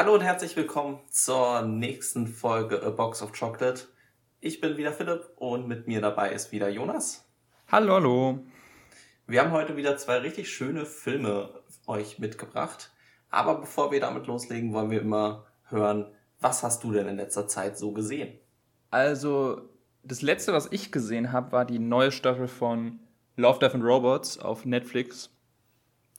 Hallo und herzlich willkommen zur nächsten Folge A Box of Chocolate. Ich bin wieder Philipp und mit mir dabei ist wieder Jonas. Hallo, hallo. Wir haben heute wieder zwei richtig schöne Filme euch mitgebracht. Aber bevor wir damit loslegen, wollen wir immer hören, was hast du denn in letzter Zeit so gesehen? Also, das letzte, was ich gesehen habe, war die neue Staffel von Love, Death and Robots auf Netflix.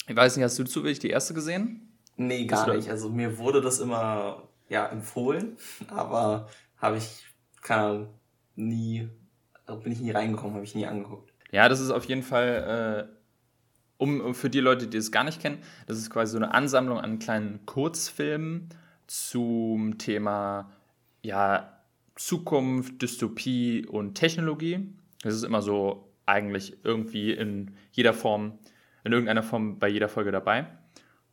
Ich weiß nicht, hast du zufällig die erste gesehen? Nee, gar nicht. Also mir wurde das immer ja empfohlen, aber habe ich kann nie bin ich nie reingekommen, habe ich nie angeguckt. Ja, das ist auf jeden Fall äh, um für die Leute, die es gar nicht kennen, das ist quasi so eine Ansammlung an kleinen Kurzfilmen zum Thema ja Zukunft, Dystopie und Technologie. Das ist immer so eigentlich irgendwie in jeder Form, in irgendeiner Form bei jeder Folge dabei.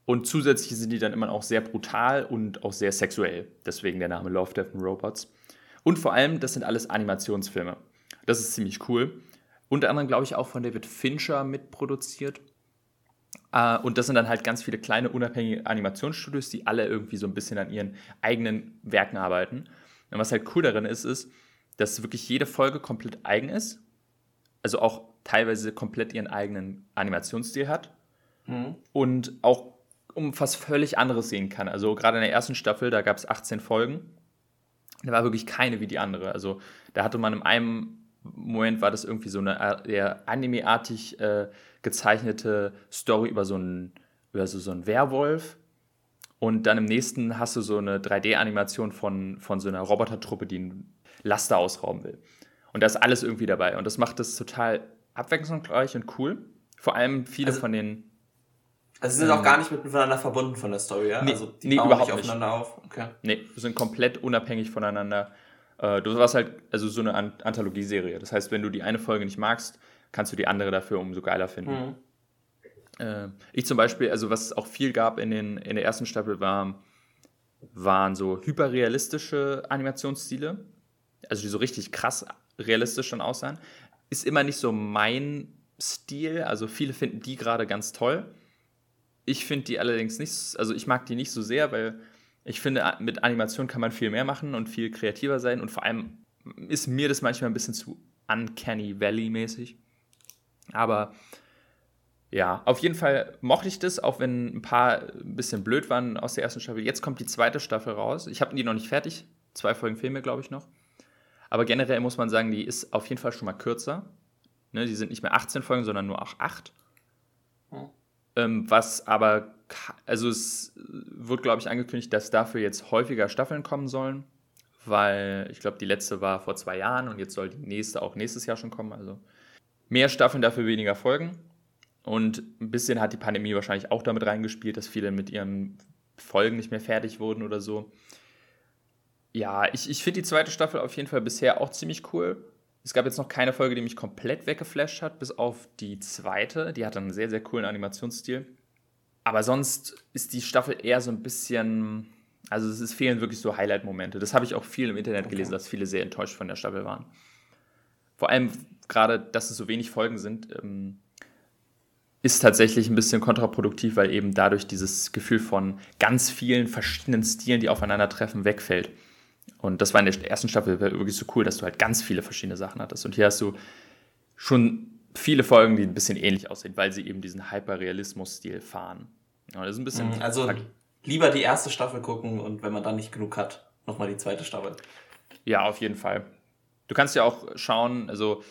Und zusätzlich sind die dann immer auch sehr brutal und auch sehr sexuell. Deswegen der Name Love, Death and Robots. Und vor allem, das sind alles Animationsfilme. Das ist ziemlich cool. Unter anderem, glaube ich, auch von David Fincher mitproduziert. Uh, und das sind dann halt ganz viele kleine unabhängige Animationsstudios, die alle irgendwie so ein bisschen an ihren eigenen Werken arbeiten. Und was halt cool darin ist, ist, dass wirklich jede Folge komplett eigen ist. Also auch teilweise komplett ihren eigenen Animationsstil hat. Mhm. Und auch um was völlig anderes sehen kann. Also gerade in der ersten Staffel, da gab es 18 Folgen. Da war wirklich keine wie die andere. Also da hatte man in einem Moment war das irgendwie so eine eher anime-artig äh, gezeichnete Story über so einen, über so, so einen Werwolf. Und dann im nächsten hast du so eine 3D-Animation von, von so einer Robotertruppe, die ein Laster ausrauben will. Und da ist alles irgendwie dabei. Und das macht das total abwechslungsreich und cool. Vor allem viele also, von den also sie sind ähm, auch gar nicht miteinander verbunden von der Story, ja? Nee, also die nee, bauen überhaupt nicht aufeinander nicht. auf. Okay. Nee, wir sind komplett unabhängig voneinander. Äh, du warst halt also so eine Anthologieserie. Das heißt, wenn du die eine Folge nicht magst, kannst du die andere dafür umso geiler finden. Mhm. Äh, ich zum Beispiel, also was es auch viel gab in, den, in der ersten Staffel, war, waren so hyperrealistische Animationsstile. Also die so richtig krass realistisch dann aussahen. Ist immer nicht so mein Stil. Also viele finden die gerade ganz toll. Ich finde die allerdings nicht, also ich mag die nicht so sehr, weil ich finde, mit Animation kann man viel mehr machen und viel kreativer sein und vor allem ist mir das manchmal ein bisschen zu Uncanny Valley-mäßig. Aber ja, auf jeden Fall mochte ich das, auch wenn ein paar ein bisschen blöd waren aus der ersten Staffel. Jetzt kommt die zweite Staffel raus. Ich habe die noch nicht fertig. Zwei Folgen fehlen mir, glaube ich, noch. Aber generell muss man sagen, die ist auf jeden Fall schon mal kürzer. Ne, die sind nicht mehr 18 Folgen, sondern nur auch 8. Hm. Ähm, was aber, also es wird, glaube ich, angekündigt, dass dafür jetzt häufiger Staffeln kommen sollen, weil ich glaube, die letzte war vor zwei Jahren und jetzt soll die nächste auch nächstes Jahr schon kommen. Also mehr Staffeln, dafür weniger Folgen. Und ein bisschen hat die Pandemie wahrscheinlich auch damit reingespielt, dass viele mit ihren Folgen nicht mehr fertig wurden oder so. Ja, ich, ich finde die zweite Staffel auf jeden Fall bisher auch ziemlich cool. Es gab jetzt noch keine Folge, die mich komplett weggeflasht hat, bis auf die zweite. Die hat einen sehr, sehr coolen Animationsstil. Aber sonst ist die Staffel eher so ein bisschen. Also es fehlen wirklich so Highlight-Momente. Das habe ich auch viel im Internet okay. gelesen, dass viele sehr enttäuscht von der Staffel waren. Vor allem gerade, dass es so wenig Folgen sind, ähm, ist tatsächlich ein bisschen kontraproduktiv, weil eben dadurch dieses Gefühl von ganz vielen verschiedenen Stilen, die aufeinandertreffen, wegfällt. Und das war in der ersten Staffel wirklich so cool, dass du halt ganz viele verschiedene Sachen hattest. Und hier hast du schon viele Folgen, die ein bisschen ähnlich aussehen, weil sie eben diesen Hyperrealismus-Stil fahren. Ja, das ist ein bisschen. Mhm, also lieber die erste Staffel gucken und wenn man dann nicht genug hat, nochmal die zweite Staffel. Ja, auf jeden Fall. Du kannst ja auch schauen, also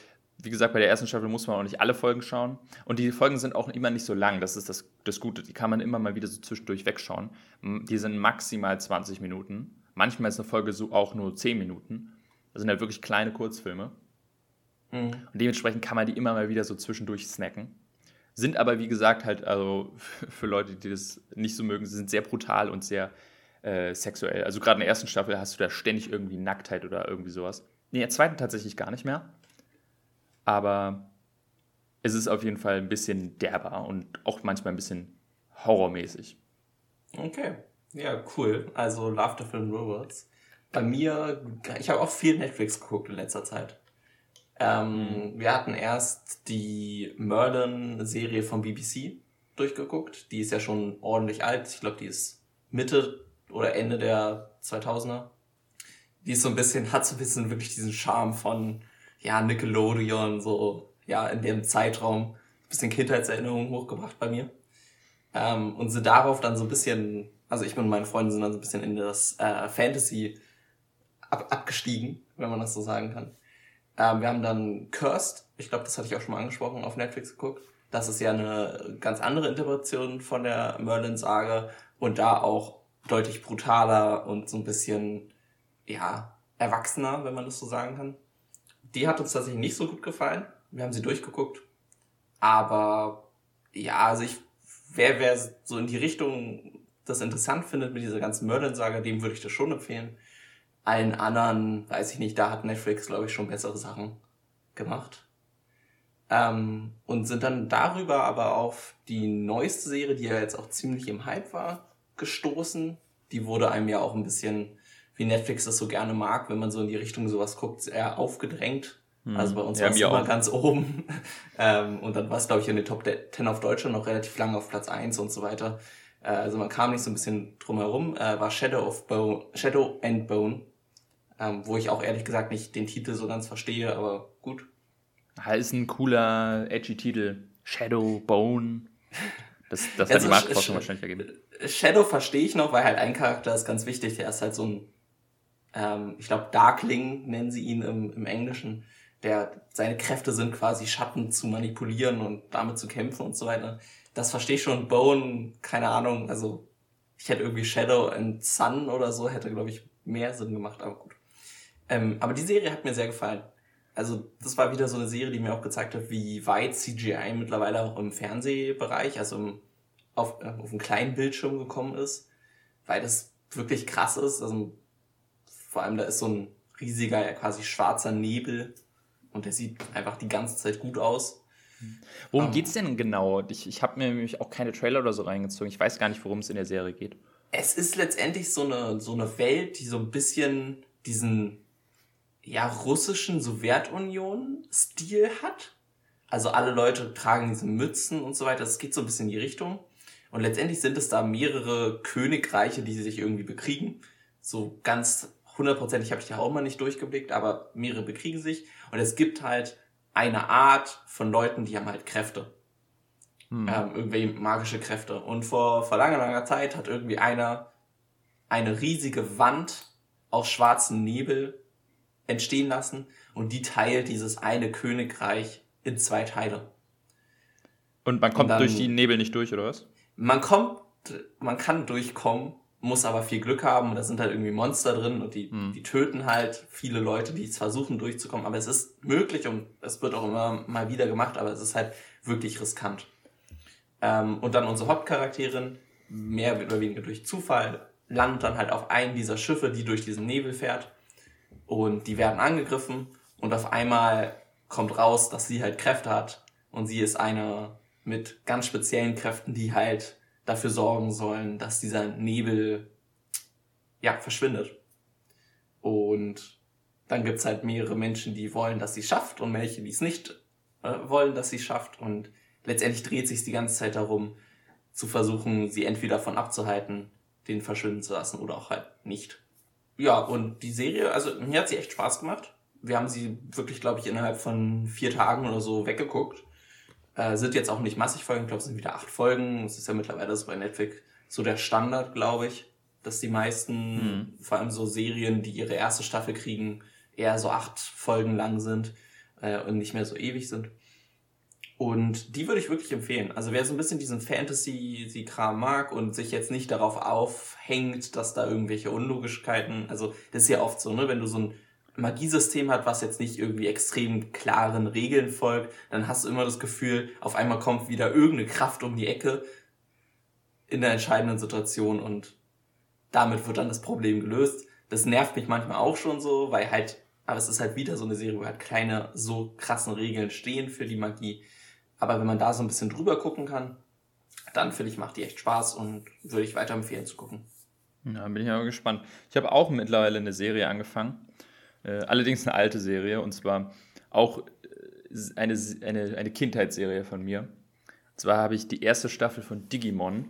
wie gesagt, bei der ersten Staffel muss man auch nicht alle Folgen schauen. Und die Folgen sind auch immer nicht so lang. Das ist das, das Gute. Die kann man immer mal wieder so zwischendurch wegschauen. Die sind maximal 20 Minuten. Manchmal ist eine Folge so auch nur 10 Minuten. Das sind halt wirklich kleine Kurzfilme. Mhm. Und dementsprechend kann man die immer mal wieder so zwischendurch snacken. Sind aber, wie gesagt, halt, also für Leute, die das nicht so mögen, sind sehr brutal und sehr äh, sexuell. Also gerade in der ersten Staffel hast du da ständig irgendwie Nacktheit oder irgendwie sowas. Nee, in der zweiten tatsächlich gar nicht mehr. Aber es ist auf jeden Fall ein bisschen derber und auch manchmal ein bisschen horrormäßig. Okay. Ja, cool. Also Love the Film Robots. Bei mir, ich habe auch viel Netflix geguckt in letzter Zeit. Ähm, mhm. Wir hatten erst die Merlin-Serie vom BBC durchgeguckt. Die ist ja schon ordentlich alt. Ich glaube, die ist Mitte oder Ende der 2000er. Die ist so ein bisschen, hat so ein bisschen wirklich diesen Charme von, ja, Nickelodeon, so, ja, in dem Zeitraum, ein bisschen Kindheitserinnerungen hochgebracht bei mir. Ähm, und sind darauf dann so ein bisschen, also ich und meine Freunde sind dann so ein bisschen in das äh, Fantasy ab, abgestiegen, wenn man das so sagen kann. Ähm, wir haben dann Cursed, ich glaube, das hatte ich auch schon mal angesprochen, auf Netflix geguckt. Das ist ja eine ganz andere Interpretation von der Merlin-Sage und da auch deutlich brutaler und so ein bisschen, ja, erwachsener, wenn man das so sagen kann. Die hat uns tatsächlich nicht so gut gefallen. Wir haben sie durchgeguckt. Aber ja, also ich, wer, wer so in die Richtung das interessant findet mit dieser ganzen Merlin-Sage, dem würde ich das schon empfehlen. Allen anderen, weiß ich nicht, da hat Netflix, glaube ich, schon bessere Sachen gemacht. Ähm, und sind dann darüber aber auf die neueste Serie, die ja jetzt auch ziemlich im Hype war, gestoßen. Die wurde einem ja auch ein bisschen, wie Netflix das so gerne mag, wenn man so in die Richtung sowas guckt, eher aufgedrängt. Hm. Also bei uns war es immer auch. ganz oben. ähm, und dann war es, glaube ich, in den Top 10 auf Deutschland noch relativ lange auf Platz 1 und so weiter. Äh, also man kam nicht so ein bisschen drum herum. Äh, war Shadow of Bone, Shadow and Bone. Ähm, wo ich auch ehrlich gesagt nicht den Titel so ganz verstehe, aber gut. Ja, ist ein cooler, edgy Titel. Shadow, Bone. Das, das hat die Marktforschung wahrscheinlich ergeben. Shadow verstehe ich noch, weil halt ein Charakter ist ganz wichtig. Der ist halt so ein, ähm, ich glaube, Darkling nennen sie ihn im, im Englischen. Der, seine Kräfte sind quasi Schatten zu manipulieren und damit zu kämpfen und so weiter. Das verstehe ich schon. Bone, keine Ahnung. Also, ich hätte irgendwie Shadow and Sun oder so, hätte, glaube ich, mehr Sinn gemacht, aber gut. Ähm, aber die Serie hat mir sehr gefallen also das war wieder so eine Serie, die mir auch gezeigt hat, wie weit CGI mittlerweile auch im Fernsehbereich, also im, auf, äh, auf einem kleinen Bildschirm gekommen ist, weil das wirklich krass ist. Also vor allem da ist so ein riesiger, ja quasi schwarzer Nebel und der sieht einfach die ganze Zeit gut aus. Worum um, geht's denn genau? Ich, ich habe mir nämlich auch keine Trailer oder so reingezogen. Ich weiß gar nicht, worum es in der Serie geht. Es ist letztendlich so eine, so eine Welt, die so ein bisschen diesen ja, russischen Sowjetunion-Stil hat. Also alle Leute tragen diese Mützen und so weiter. Das geht so ein bisschen in die Richtung. Und letztendlich sind es da mehrere Königreiche, die sich irgendwie bekriegen. So ganz hundertprozentig habe ich ja auch mal nicht durchgeblickt, aber mehrere bekriegen sich. Und es gibt halt eine Art von Leuten, die haben halt Kräfte. Hm. Ähm, irgendwie magische Kräfte. Und vor, vor langer, langer Zeit hat irgendwie einer eine riesige Wand aus schwarzem Nebel entstehen lassen und die teilt dieses eine Königreich in zwei Teile. Und man kommt und dann, durch die Nebel nicht durch, oder was? Man kommt, man kann durchkommen, muss aber viel Glück haben. Da sind halt irgendwie Monster drin und die, hm. die töten halt viele Leute, die versuchen durchzukommen. Aber es ist möglich und es wird auch immer mal wieder gemacht, aber es ist halt wirklich riskant. Ähm, und dann unsere Hauptcharakterin, mehr oder weniger durch Zufall, landet dann halt auf einem dieser Schiffe, die durch diesen Nebel fährt und die werden angegriffen und auf einmal kommt raus, dass sie halt Kräfte hat und sie ist eine mit ganz speziellen Kräften, die halt dafür sorgen sollen, dass dieser Nebel ja verschwindet. Und dann gibt's halt mehrere Menschen, die wollen, dass sie schafft und welche, die es nicht äh, wollen, dass sie schafft. Und letztendlich dreht sich die ganze Zeit darum, zu versuchen, sie entweder davon abzuhalten, den verschwinden zu lassen oder auch halt nicht. Ja, und die Serie, also mir hat sie echt Spaß gemacht. Wir haben sie wirklich, glaube ich, innerhalb von vier Tagen oder so weggeguckt. Äh, sind jetzt auch nicht massig Folgen, ich glaube, es sind wieder acht Folgen. Das ist ja mittlerweile so bei Netflix so der Standard, glaube ich, dass die meisten, mhm. vor allem so Serien, die ihre erste Staffel kriegen, eher so acht Folgen lang sind äh, und nicht mehr so ewig sind. Und die würde ich wirklich empfehlen. Also wer so ein bisschen diesen Fantasy-Kram mag und sich jetzt nicht darauf aufhängt, dass da irgendwelche Unlogischkeiten, also das ist ja oft so, ne, wenn du so ein Magiesystem hat, was jetzt nicht irgendwie extrem klaren Regeln folgt, dann hast du immer das Gefühl, auf einmal kommt wieder irgendeine Kraft um die Ecke in der entscheidenden Situation und damit wird dann das Problem gelöst. Das nervt mich manchmal auch schon so, weil halt, aber es ist halt wieder so eine Serie, wo halt keine so krassen Regeln stehen für die Magie aber wenn man da so ein bisschen drüber gucken kann, dann finde ich, macht die echt Spaß und würde ich weiterempfehlen zu gucken. Ja, bin ich aber gespannt. Ich habe auch mittlerweile eine Serie angefangen. Äh, allerdings eine alte Serie und zwar auch äh, eine, eine, eine Kindheitsserie von mir. Und zwar habe ich die erste Staffel von Digimon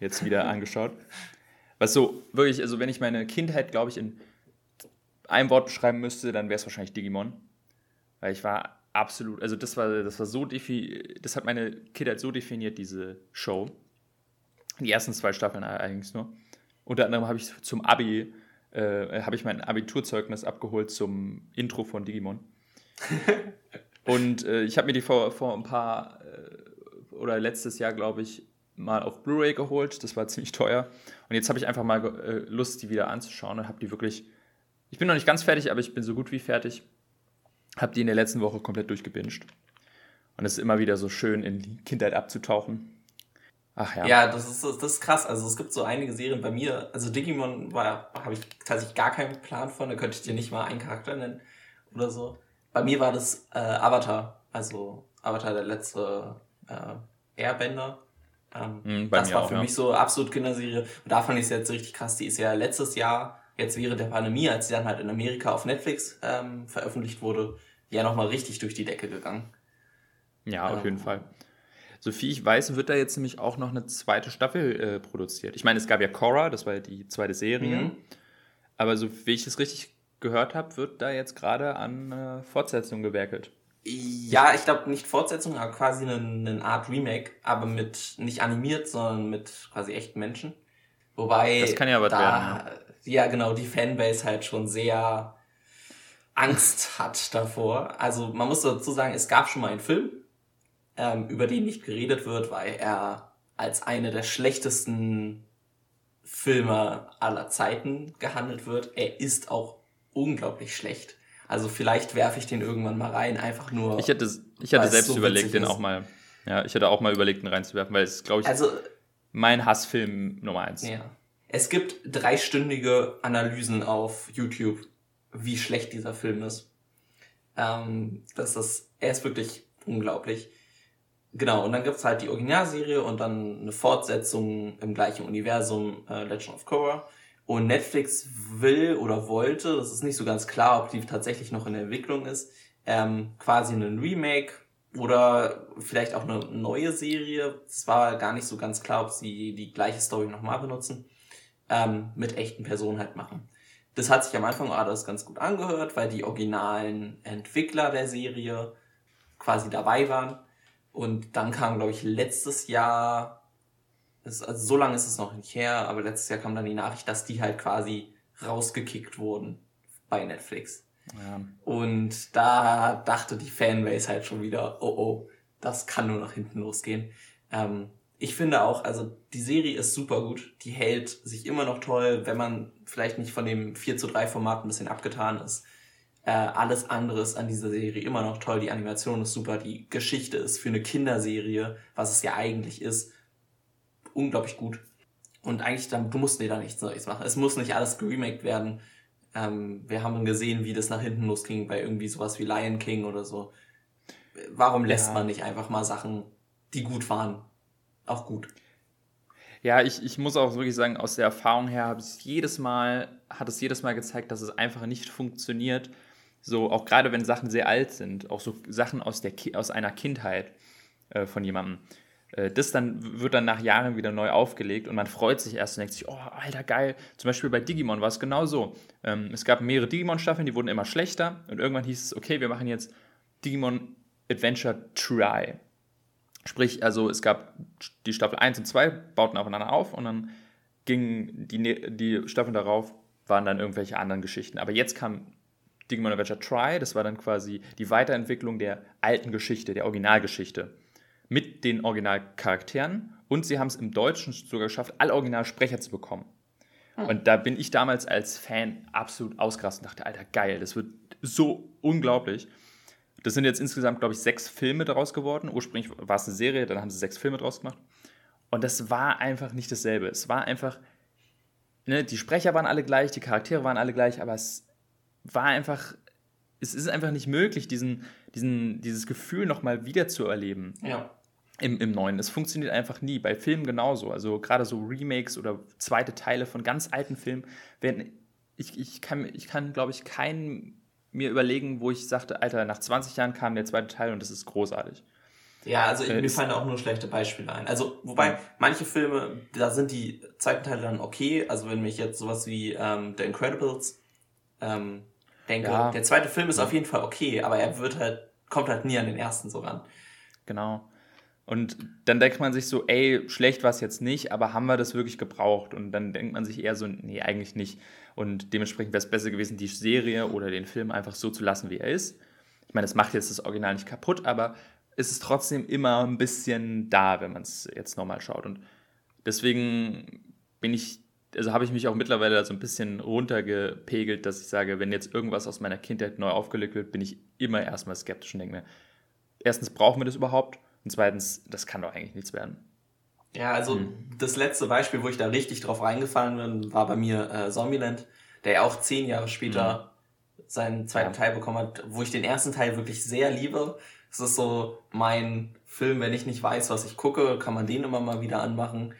jetzt wieder angeschaut. Was so wirklich, also wenn ich meine Kindheit, glaube ich, in einem Wort beschreiben müsste, dann wäre es wahrscheinlich Digimon. Weil ich war absolut, also das war, das war so das hat meine Kindheit so definiert, diese Show. Die ersten zwei Staffeln allerdings nur. Unter anderem habe ich zum Abi, äh, habe ich mein Abiturzeugnis abgeholt zum Intro von Digimon. Und äh, ich habe mir die vor, vor ein paar, äh, oder letztes Jahr, glaube ich, mal auf Blu-ray geholt. Das war ziemlich teuer. Und jetzt habe ich einfach mal äh, Lust, die wieder anzuschauen und habe die wirklich. Ich bin noch nicht ganz fertig, aber ich bin so gut wie fertig. Habe die in der letzten Woche komplett durchgebinged. Und es ist immer wieder so schön, in die Kindheit abzutauchen. Ach ja. Ja, das ist, das ist krass. Also es gibt so einige Serien bei mir. Also Digimon war, habe ich tatsächlich gar keinen Plan von. Da könnte ich dir nicht mal einen Charakter nennen oder so. Bei mir war das äh, Avatar. Also Avatar der letzte äh, Airbender. Ähm, mhm, das war auch, für ja. mich so absolut Kinderserie. Und da fand ich es jetzt richtig krass. Die ist ja letztes Jahr, jetzt während der Pandemie, als sie dann halt in Amerika auf Netflix ähm, veröffentlicht wurde, ja nochmal richtig durch die Decke gegangen. Ja, auf ähm, jeden Fall. Soviel ich weiß, wird da jetzt nämlich auch noch eine zweite Staffel äh, produziert. Ich meine, es gab ja Cora, das war ja die zweite Serie. Mhm. Aber so wie ich es richtig gehört habe, wird da jetzt gerade an äh, Fortsetzung gewerkelt. Ja, ich glaube nicht Fortsetzung, aber quasi eine, eine Art Remake, aber mit nicht animiert, sondern mit quasi echten Menschen. Wobei das kann ja was da, werden. Ja. ja, genau, die Fanbase halt schon sehr Angst hat davor. Also man muss dazu sagen, es gab schon mal einen Film, ähm, über den nicht geredet wird, weil er als eine der schlechtesten Filme aller Zeiten gehandelt wird. Er ist auch unglaublich schlecht. Also vielleicht werfe ich den irgendwann mal rein, einfach nur. Ich hätte, ich hatte selbst so überlegt, den ist. auch mal. Ja, ich hätte auch mal überlegt, den reinzuwerfen, weil es, glaube ich, also, mein Hassfilm Nummer eins. Ja. Es gibt dreistündige Analysen auf YouTube, wie schlecht dieser Film ist. Ähm, das ist, er ist wirklich unglaublich. Genau, und dann gibt's halt die Originalserie und dann eine Fortsetzung im gleichen Universum, äh, Legend of Korra. Und Netflix will oder wollte, das ist nicht so ganz klar, ob die tatsächlich noch in der Entwicklung ist, ähm, quasi einen Remake oder vielleicht auch eine neue Serie. Es war gar nicht so ganz klar, ob sie die gleiche Story nochmal benutzen, ähm, mit echten Personen halt machen. Das hat sich am Anfang alles ganz gut angehört, weil die originalen Entwickler der Serie quasi dabei waren. Und dann kam, glaube ich, letztes Jahr, also so lange ist es noch nicht her, aber letztes Jahr kam dann die Nachricht, dass die halt quasi rausgekickt wurden bei Netflix. Ja. Und da dachte die Fanbase halt schon wieder, oh oh, das kann nur nach hinten losgehen. Ähm, ich finde auch, also die Serie ist super gut. Die hält sich immer noch toll, wenn man vielleicht nicht von dem 4 zu 3 Format ein bisschen abgetan ist. Äh, alles andere ist an dieser Serie immer noch toll. Die Animation ist super. Die Geschichte ist für eine Kinderserie, was es ja eigentlich ist, unglaublich gut. Und eigentlich, dann, du musst dir da nichts Neues machen. Es muss nicht alles geremaked werden. Ähm, wir haben gesehen, wie das nach hinten losging bei irgendwie sowas wie Lion King oder so. Warum lässt ja. man nicht einfach mal Sachen, die gut waren, auch gut? Ja, ich, ich muss auch wirklich sagen, aus der Erfahrung her habe es jedes Mal, hat es jedes Mal gezeigt, dass es einfach nicht funktioniert, so, auch gerade wenn Sachen sehr alt sind, auch so Sachen aus, der aus einer Kindheit äh, von jemandem, äh, das dann wird dann nach Jahren wieder neu aufgelegt und man freut sich erst und denkt sich, oh, alter, geil. Zum Beispiel bei Digimon war es genau so. Ähm, es gab mehrere Digimon-Staffeln, die wurden immer schlechter und irgendwann hieß es, okay, wir machen jetzt Digimon Adventure Try. Sprich, also es gab die Staffel 1 und 2, bauten aufeinander auf und dann gingen die, die Staffeln darauf, waren dann irgendwelche anderen Geschichten. Aber jetzt kam Digimon Adventure Try, das war dann quasi die Weiterentwicklung der alten Geschichte, der Originalgeschichte mit den Originalcharakteren und sie haben es im Deutschen sogar geschafft, alle Originalsprecher zu bekommen. Hm. Und da bin ich damals als Fan absolut ausgerastet und dachte, Alter, geil, das wird so unglaublich. Das sind jetzt insgesamt, glaube ich, sechs Filme daraus geworden. Ursprünglich war es eine Serie, dann haben sie sechs Filme draus gemacht. Und das war einfach nicht dasselbe. Es war einfach, ne, die Sprecher waren alle gleich, die Charaktere waren alle gleich, aber es war einfach, es ist einfach nicht möglich, diesen, diesen, dieses Gefühl nochmal wieder zu erleben. Ja. Im, Im Neuen. Es funktioniert einfach nie. Bei Filmen genauso. Also gerade so Remakes oder zweite Teile von ganz alten Filmen werden. Ich, ich kann, ich kann glaube ich, keinen mir überlegen, wo ich sagte, Alter, nach 20 Jahren kam der zweite Teil und das ist großartig. Ja, also äh, mir fallen da auch nur schlechte Beispiele ein. Also, wobei manche Filme, da sind die zweiten Teile dann okay. Also wenn mich jetzt sowas wie ähm, The Incredibles ähm, denke, ja. der zweite Film ist auf jeden Fall okay, aber er wird halt, kommt halt nie an den ersten so ran. Genau. Und dann denkt man sich so, ey, schlecht war es jetzt nicht, aber haben wir das wirklich gebraucht? Und dann denkt man sich eher so, nee, eigentlich nicht. Und dementsprechend wäre es besser gewesen, die Serie oder den Film einfach so zu lassen, wie er ist. Ich meine, das macht jetzt das Original nicht kaputt, aber es ist trotzdem immer ein bisschen da, wenn man es jetzt nochmal schaut. Und deswegen bin ich, also habe ich mich auch mittlerweile so ein bisschen runtergepegelt, dass ich sage, wenn jetzt irgendwas aus meiner Kindheit neu aufgelegt wird, bin ich immer erstmal skeptisch und denke mir, erstens brauchen wir das überhaupt und zweitens, das kann doch eigentlich nichts werden. Ja, also hm. das letzte Beispiel, wo ich da richtig drauf reingefallen bin, war bei mir äh, Zombieland, der ja auch zehn Jahre später hm. seinen zweiten ja. Teil bekommen hat, wo ich den ersten Teil wirklich sehr liebe. Es ist so mein Film, wenn ich nicht weiß, was ich gucke, kann man den immer mal wieder anmachen.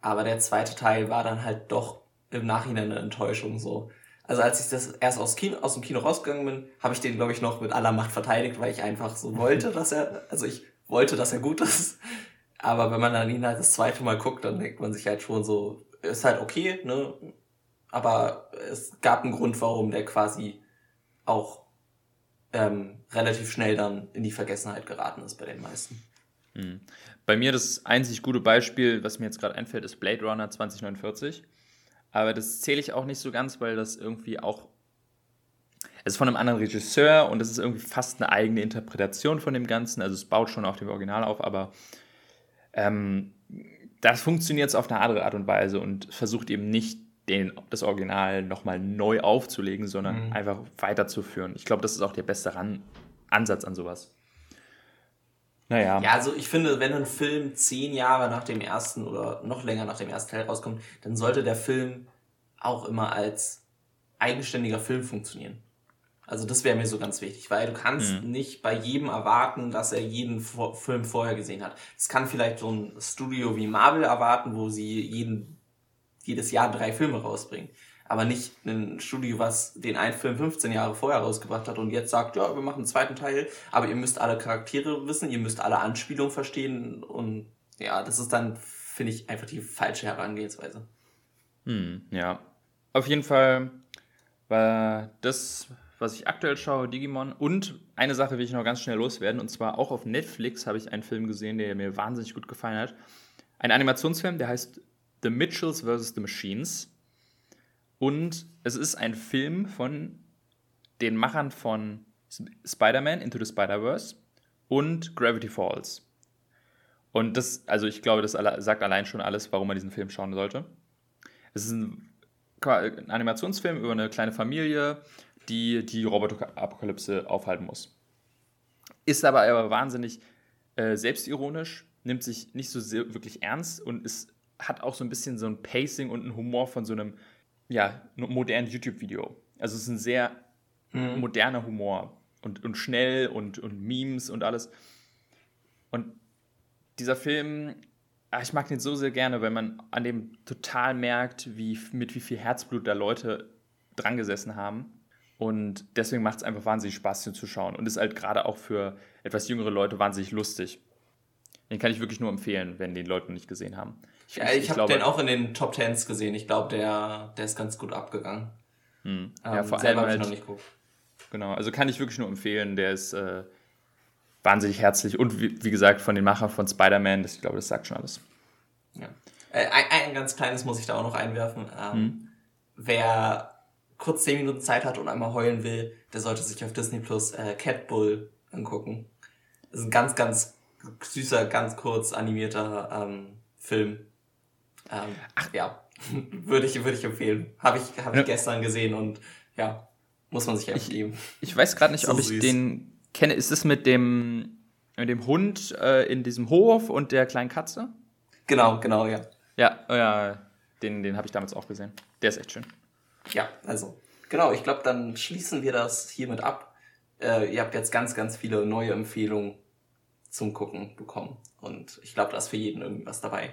Aber der zweite Teil war dann halt doch im Nachhinein eine Enttäuschung so. Also als ich das erst aus, Kino, aus dem Kino rausgegangen bin, habe ich den, glaube ich, noch mit aller Macht verteidigt, weil ich einfach so wollte, dass er, also ich wollte, dass er gut ist. Aber wenn man dann ihn halt das zweite Mal guckt, dann denkt man sich halt schon so, ist halt okay, ne? Aber es gab einen Grund, warum der quasi auch ähm, relativ schnell dann in die Vergessenheit geraten ist bei den meisten. Mhm. Bei mir das einzig gute Beispiel, was mir jetzt gerade einfällt, ist Blade Runner 2049. Aber das zähle ich auch nicht so ganz, weil das irgendwie auch es ist von einem anderen Regisseur und es ist irgendwie fast eine eigene Interpretation von dem Ganzen. Also es baut schon auf dem Original auf, aber ähm, das funktioniert auf eine andere Art und Weise und versucht eben nicht den, das Original nochmal neu aufzulegen, sondern mhm. einfach weiterzuführen. Ich glaube, das ist auch der beste Ran Ansatz an sowas. Naja. Ja, also ich finde, wenn ein Film zehn Jahre nach dem ersten oder noch länger nach dem ersten Teil rauskommt, dann sollte der Film auch immer als eigenständiger Film funktionieren. Also das wäre mir so ganz wichtig, weil du kannst mhm. nicht bei jedem erwarten, dass er jeden Vor Film vorher gesehen hat. Es kann vielleicht so ein Studio wie Marvel erwarten, wo sie jeden, jedes Jahr drei Filme rausbringen. Aber nicht ein Studio, was den einen Film 15 Jahre vorher rausgebracht hat und jetzt sagt, ja, wir machen einen zweiten Teil, aber ihr müsst alle Charaktere wissen, ihr müsst alle Anspielungen verstehen und ja, das ist dann, finde ich, einfach die falsche Herangehensweise. Hm, ja. Auf jeden Fall war das was ich aktuell schaue, Digimon. Und eine Sache will ich noch ganz schnell loswerden. Und zwar auch auf Netflix habe ich einen Film gesehen, der mir wahnsinnig gut gefallen hat. Ein Animationsfilm, der heißt The Mitchells vs. The Machines. Und es ist ein Film von den Machern von Spider-Man Into the Spider-Verse und Gravity Falls. Und das, also ich glaube, das sagt allein schon alles, warum man diesen Film schauen sollte. Es ist ein Animationsfilm über eine kleine Familie, die die Roboter-Apokalypse aufhalten muss. Ist aber, aber wahnsinnig äh, selbstironisch, nimmt sich nicht so wirklich ernst und ist, hat auch so ein bisschen so ein Pacing und einen Humor von so einem ja, modernen YouTube-Video. Also es ist ein sehr mhm. moderner Humor und, und schnell und, und Memes und alles. Und dieser Film, ah, ich mag den so sehr gerne, weil man an dem total merkt, wie, mit wie viel Herzblut da Leute dran gesessen haben und deswegen macht es einfach wahnsinnig Spaß, hier zu schauen. Und ist halt gerade auch für etwas jüngere Leute wahnsinnig lustig. Den kann ich wirklich nur empfehlen, wenn die Leute nicht gesehen haben. Ich, ich, ich habe den auch in den Top Tens gesehen. Ich glaube, der, der ist ganz gut abgegangen. Hm. Ja, ähm, vor allem halt, noch nicht geguckt. Genau, also kann ich wirklich nur empfehlen. Der ist äh, wahnsinnig herzlich. Und wie, wie, gesagt, von den Machern von Spider-Man, ich glaube, das sagt schon alles. Ja. Äh, ein, ein, ganz kleines muss ich da auch noch einwerfen. Ähm, hm. Wer kurz zehn Minuten Zeit hat und einmal heulen will, der sollte sich auf Disney Plus äh, Cat Bull angucken. Das ist ein ganz, ganz süßer, ganz kurz animierter ähm, Film. Ähm, Ach. Ja, würde ich, würde ich empfehlen. Habe ich, hab ich ja. gestern gesehen und ja, muss man sich einfach geben. Ich weiß gerade nicht, so ob ich süß. den kenne. Ist es mit dem, mit dem Hund äh, in diesem Hof und der kleinen Katze? Genau, genau, ja. Ja, ja den, den habe ich damals auch gesehen. Der ist echt schön. Ja, also, genau, ich glaube, dann schließen wir das hiermit ab. Äh, ihr habt jetzt ganz, ganz viele neue Empfehlungen zum Gucken bekommen. Und ich glaube, da ist für jeden irgendwas dabei.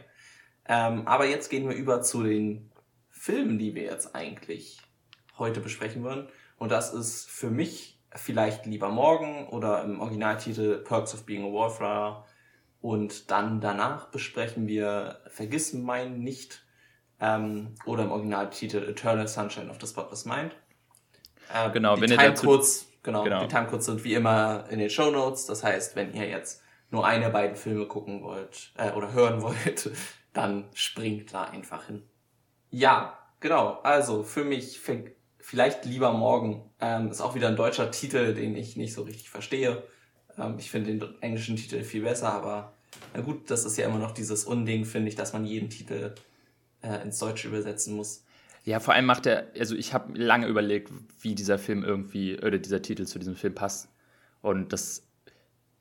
Ähm, aber jetzt gehen wir über zu den Filmen, die wir jetzt eigentlich heute besprechen würden. Und das ist für mich vielleicht lieber morgen oder im Originaltitel Perks of Being a Wallflower Und dann danach besprechen wir Vergiss mein nicht ähm, oder im Originaltitel Eternal Sunshine of the Spotless Mind. Äh, genau, wenn ihr dazu... kurz, genau, genau, die Timecodes sind wie immer in den Show Notes. Das heißt, wenn ihr jetzt nur eine beiden Filme gucken wollt äh, oder hören wollt, dann springt da einfach hin. Ja, genau. Also für mich vielleicht lieber morgen ähm, ist auch wieder ein deutscher Titel, den ich nicht so richtig verstehe. Ähm, ich finde den englischen Titel viel besser, aber na gut, das ist ja immer noch dieses Unding, finde ich, dass man jeden Titel äh, ins Deutsche übersetzen muss. Ja, vor allem macht er, also ich habe lange überlegt, wie dieser Film irgendwie, oder dieser Titel zu diesem Film passt. Und das,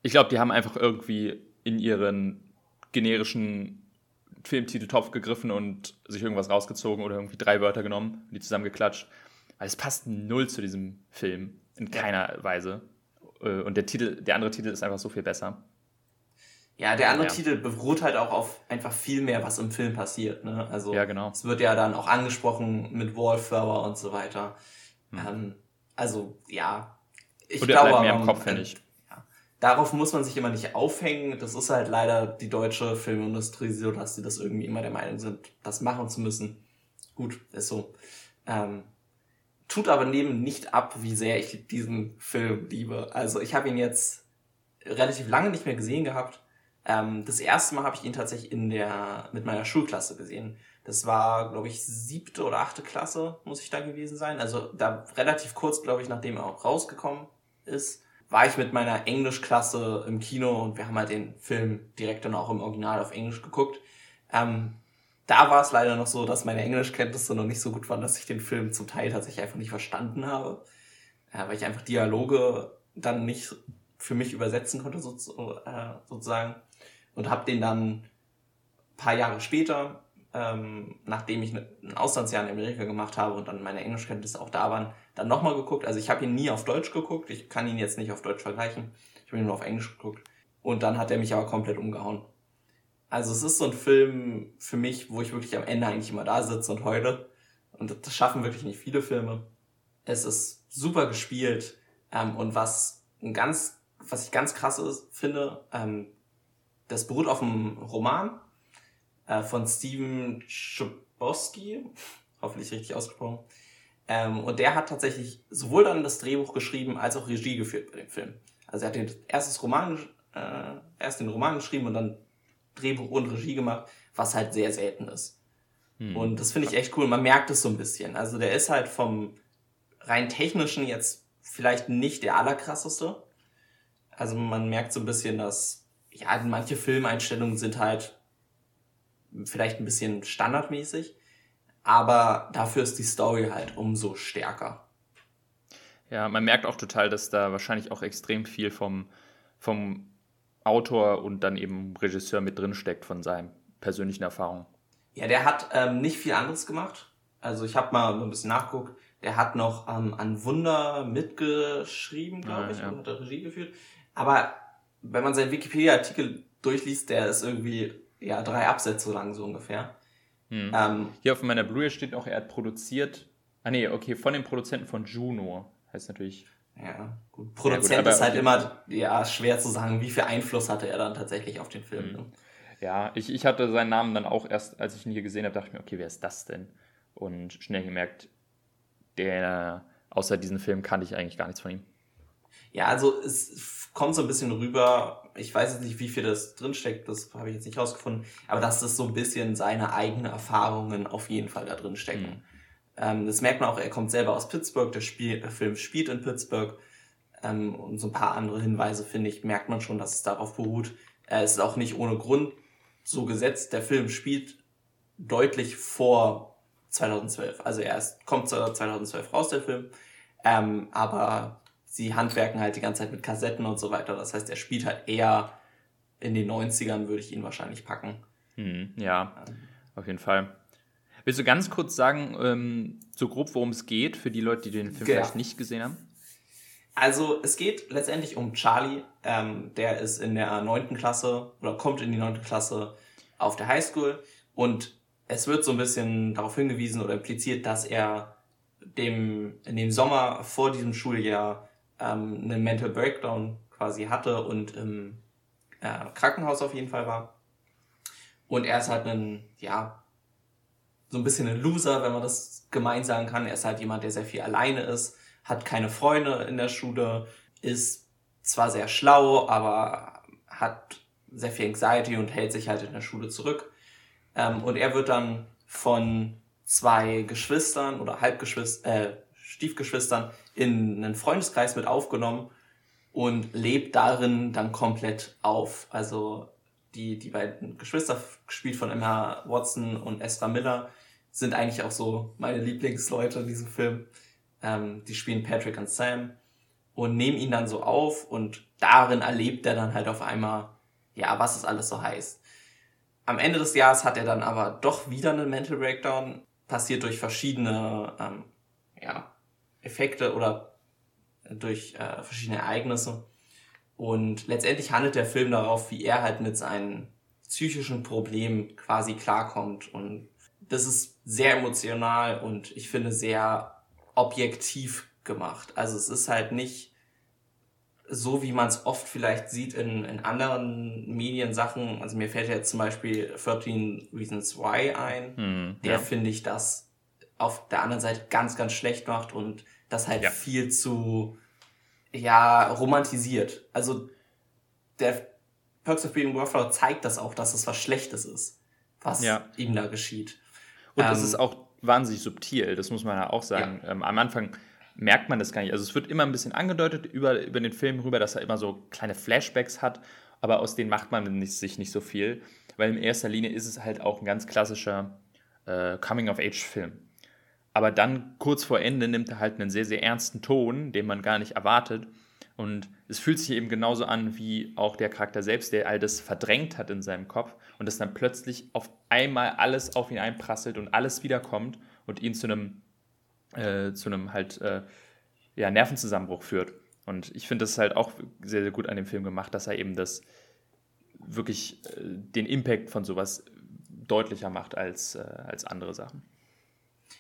ich glaube, die haben einfach irgendwie in ihren generischen Filmtiteltopf gegriffen und sich irgendwas rausgezogen oder irgendwie drei Wörter genommen und die zusammengeklatscht. Weil es passt null zu diesem Film, in keiner. Weise. Äh, und der Titel, der andere Titel ist einfach so viel besser. Ja, der andere ja. Titel beruht halt auch auf einfach viel mehr, was im Film passiert. Ne? Also ja, genau. es wird ja dann auch angesprochen mit Wallflower und so weiter. Hm. Ähm, also ja, ich und glaube, mehr im Kopf, finde ich. Darauf muss man sich immer nicht aufhängen. Das ist halt leider die deutsche Filmindustrie so, dass sie das irgendwie immer der Meinung sind, das machen zu müssen. Gut, ist so. Ähm, tut aber neben nicht ab, wie sehr ich diesen Film liebe. Also ich habe ihn jetzt relativ lange nicht mehr gesehen gehabt ähm, das erste Mal habe ich ihn tatsächlich in der, mit meiner Schulklasse gesehen. Das war, glaube ich, siebte oder achte Klasse, muss ich da gewesen sein. Also da relativ kurz, glaube ich, nachdem er auch rausgekommen ist, war ich mit meiner Englischklasse im Kino und wir haben halt den Film direkt dann auch im Original auf Englisch geguckt. Ähm, da war es leider noch so, dass meine Englischkenntnisse noch nicht so gut waren, dass ich den Film zum Teil tatsächlich einfach nicht verstanden habe. Ja, weil ich einfach Dialoge dann nicht für mich übersetzen konnte, so, äh, sozusagen und habe den dann paar Jahre später, ähm, nachdem ich ein Auslandsjahr in Amerika gemacht habe und dann meine Englischkenntnisse auch da waren, dann nochmal geguckt. Also ich habe ihn nie auf Deutsch geguckt, ich kann ihn jetzt nicht auf Deutsch vergleichen. Ich habe ihn nur auf Englisch geguckt. Und dann hat er mich aber komplett umgehauen. Also es ist so ein Film für mich, wo ich wirklich am Ende eigentlich immer da sitze und heule. Und das schaffen wirklich nicht viele Filme. Es ist super gespielt. Ähm, und was ein ganz, was ich ganz krass ist, finde, ähm, das beruht auf einem Roman äh, von Steven Chbosky, hoffentlich richtig ausgesprochen. Ähm, und der hat tatsächlich sowohl dann das Drehbuch geschrieben als auch Regie geführt bei dem Film. Also er hat den erstes Roman, äh, erst den Roman geschrieben und dann Drehbuch und Regie gemacht, was halt sehr selten ist. Hm. Und das finde ich echt cool. Man merkt es so ein bisschen. Also der ist halt vom rein technischen jetzt vielleicht nicht der allerkrasseste. Also man merkt so ein bisschen, dass ja, manche Filmeinstellungen sind halt vielleicht ein bisschen standardmäßig, aber dafür ist die Story halt umso stärker. Ja, man merkt auch total, dass da wahrscheinlich auch extrem viel vom, vom Autor und dann eben Regisseur mit drin steckt von seinen persönlichen Erfahrungen. Ja, der hat ähm, nicht viel anderes gemacht. Also ich habe mal ein bisschen nachgeguckt. Der hat noch ähm, an Wunder mitgeschrieben, glaube ah, ich, ja. und hat Regie geführt. Aber wenn man seinen Wikipedia-Artikel durchliest, der ist irgendwie ja drei Absätze lang so ungefähr. Hm. Ähm, Hier auf meiner Blu-ray steht auch, er hat produziert. Ah nee, okay, von den Produzenten von Juno. Heißt natürlich. Ja, gut. Produzent ja, gut, ist halt immer ja, schwer zu sagen, wie viel Einfluss hatte er dann tatsächlich auf den Film. Hm. Ja, ich, ich hatte seinen Namen dann auch erst, als ich ihn hier gesehen habe, dachte ich mir, okay, wer ist das denn? Und schnell gemerkt, der, außer diesen Film kannte ich eigentlich gar nichts von ihm. Ja, also es kommt so ein bisschen rüber, ich weiß jetzt nicht, wie viel das drinsteckt, das habe ich jetzt nicht rausgefunden, aber dass das so ein bisschen seine eigenen Erfahrungen auf jeden Fall da drin stecken. Mhm. Ähm, das merkt man auch, er kommt selber aus Pittsburgh, der, Spiel, der Film spielt in Pittsburgh ähm, und so ein paar andere Hinweise, finde ich, merkt man schon, dass es darauf beruht. Äh, es ist auch nicht ohne Grund so gesetzt, der Film spielt deutlich vor 2012. Also er ist, kommt 2012 raus, der Film, ähm, aber sie handwerken halt die ganze Zeit mit Kassetten und so weiter. Das heißt, er spielt halt eher in den 90ern, würde ich ihn wahrscheinlich packen. Hm, ja, ähm. auf jeden Fall. Willst du ganz kurz sagen, ähm, so grob, worum es geht, für die Leute, die den Film ja. vielleicht nicht gesehen haben? Also, es geht letztendlich um Charlie. Ähm, der ist in der neunten Klasse oder kommt in die neunte Klasse auf der Highschool und es wird so ein bisschen darauf hingewiesen oder impliziert, dass er dem, in dem Sommer vor diesem Schuljahr ähm, einen Mental Breakdown quasi hatte und im äh, Krankenhaus auf jeden Fall war. Und er ist halt ein, ja, so ein bisschen ein Loser, wenn man das gemein sagen kann. Er ist halt jemand, der sehr viel alleine ist, hat keine Freunde in der Schule, ist zwar sehr schlau, aber hat sehr viel Anxiety und hält sich halt in der Schule zurück. Ähm, und er wird dann von zwei Geschwistern oder Halbgeschwistern, äh, Stiefgeschwistern in einen Freundeskreis mit aufgenommen und lebt darin dann komplett auf. Also die, die beiden Geschwister, gespielt von Emma Watson und Esther Miller, sind eigentlich auch so meine Lieblingsleute in diesem Film. Ähm, die spielen Patrick und Sam und nehmen ihn dann so auf und darin erlebt er dann halt auf einmal, ja, was es alles so heißt. Am Ende des Jahres hat er dann aber doch wieder einen Mental Breakdown, passiert durch verschiedene ähm, ja, Effekte oder durch äh, verschiedene Ereignisse. Und letztendlich handelt der Film darauf, wie er halt mit seinen psychischen Problemen quasi klarkommt. Und das ist sehr emotional und ich finde sehr objektiv gemacht. Also es ist halt nicht so, wie man es oft vielleicht sieht in, in anderen Mediensachen. Also mir fällt jetzt zum Beispiel 13 Reasons Why ein. Hm, der ja. finde ich das auf der anderen Seite ganz, ganz schlecht macht und das halt ja. viel zu, ja, romantisiert. Also der Perks of Being Wallflower zeigt das auch, dass es was Schlechtes ist, was ja. ihm da geschieht. Und ähm, das ist auch wahnsinnig subtil, das muss man ja auch sagen. Ja. Ähm, am Anfang merkt man das gar nicht. Also es wird immer ein bisschen angedeutet über, über den Film rüber, dass er immer so kleine Flashbacks hat, aber aus denen macht man nicht, sich nicht so viel, weil in erster Linie ist es halt auch ein ganz klassischer äh, Coming-of-Age-Film. Aber dann kurz vor Ende nimmt er halt einen sehr, sehr ernsten Ton, den man gar nicht erwartet. Und es fühlt sich eben genauso an wie auch der Charakter selbst, der all das verdrängt hat in seinem Kopf und das dann plötzlich auf einmal alles auf ihn einprasselt und alles wiederkommt und ihn zu einem, äh, zu einem halt äh, ja, Nervenzusammenbruch führt. Und ich finde das halt auch sehr, sehr gut an dem Film gemacht, dass er eben das wirklich äh, den Impact von sowas deutlicher macht als, äh, als andere Sachen.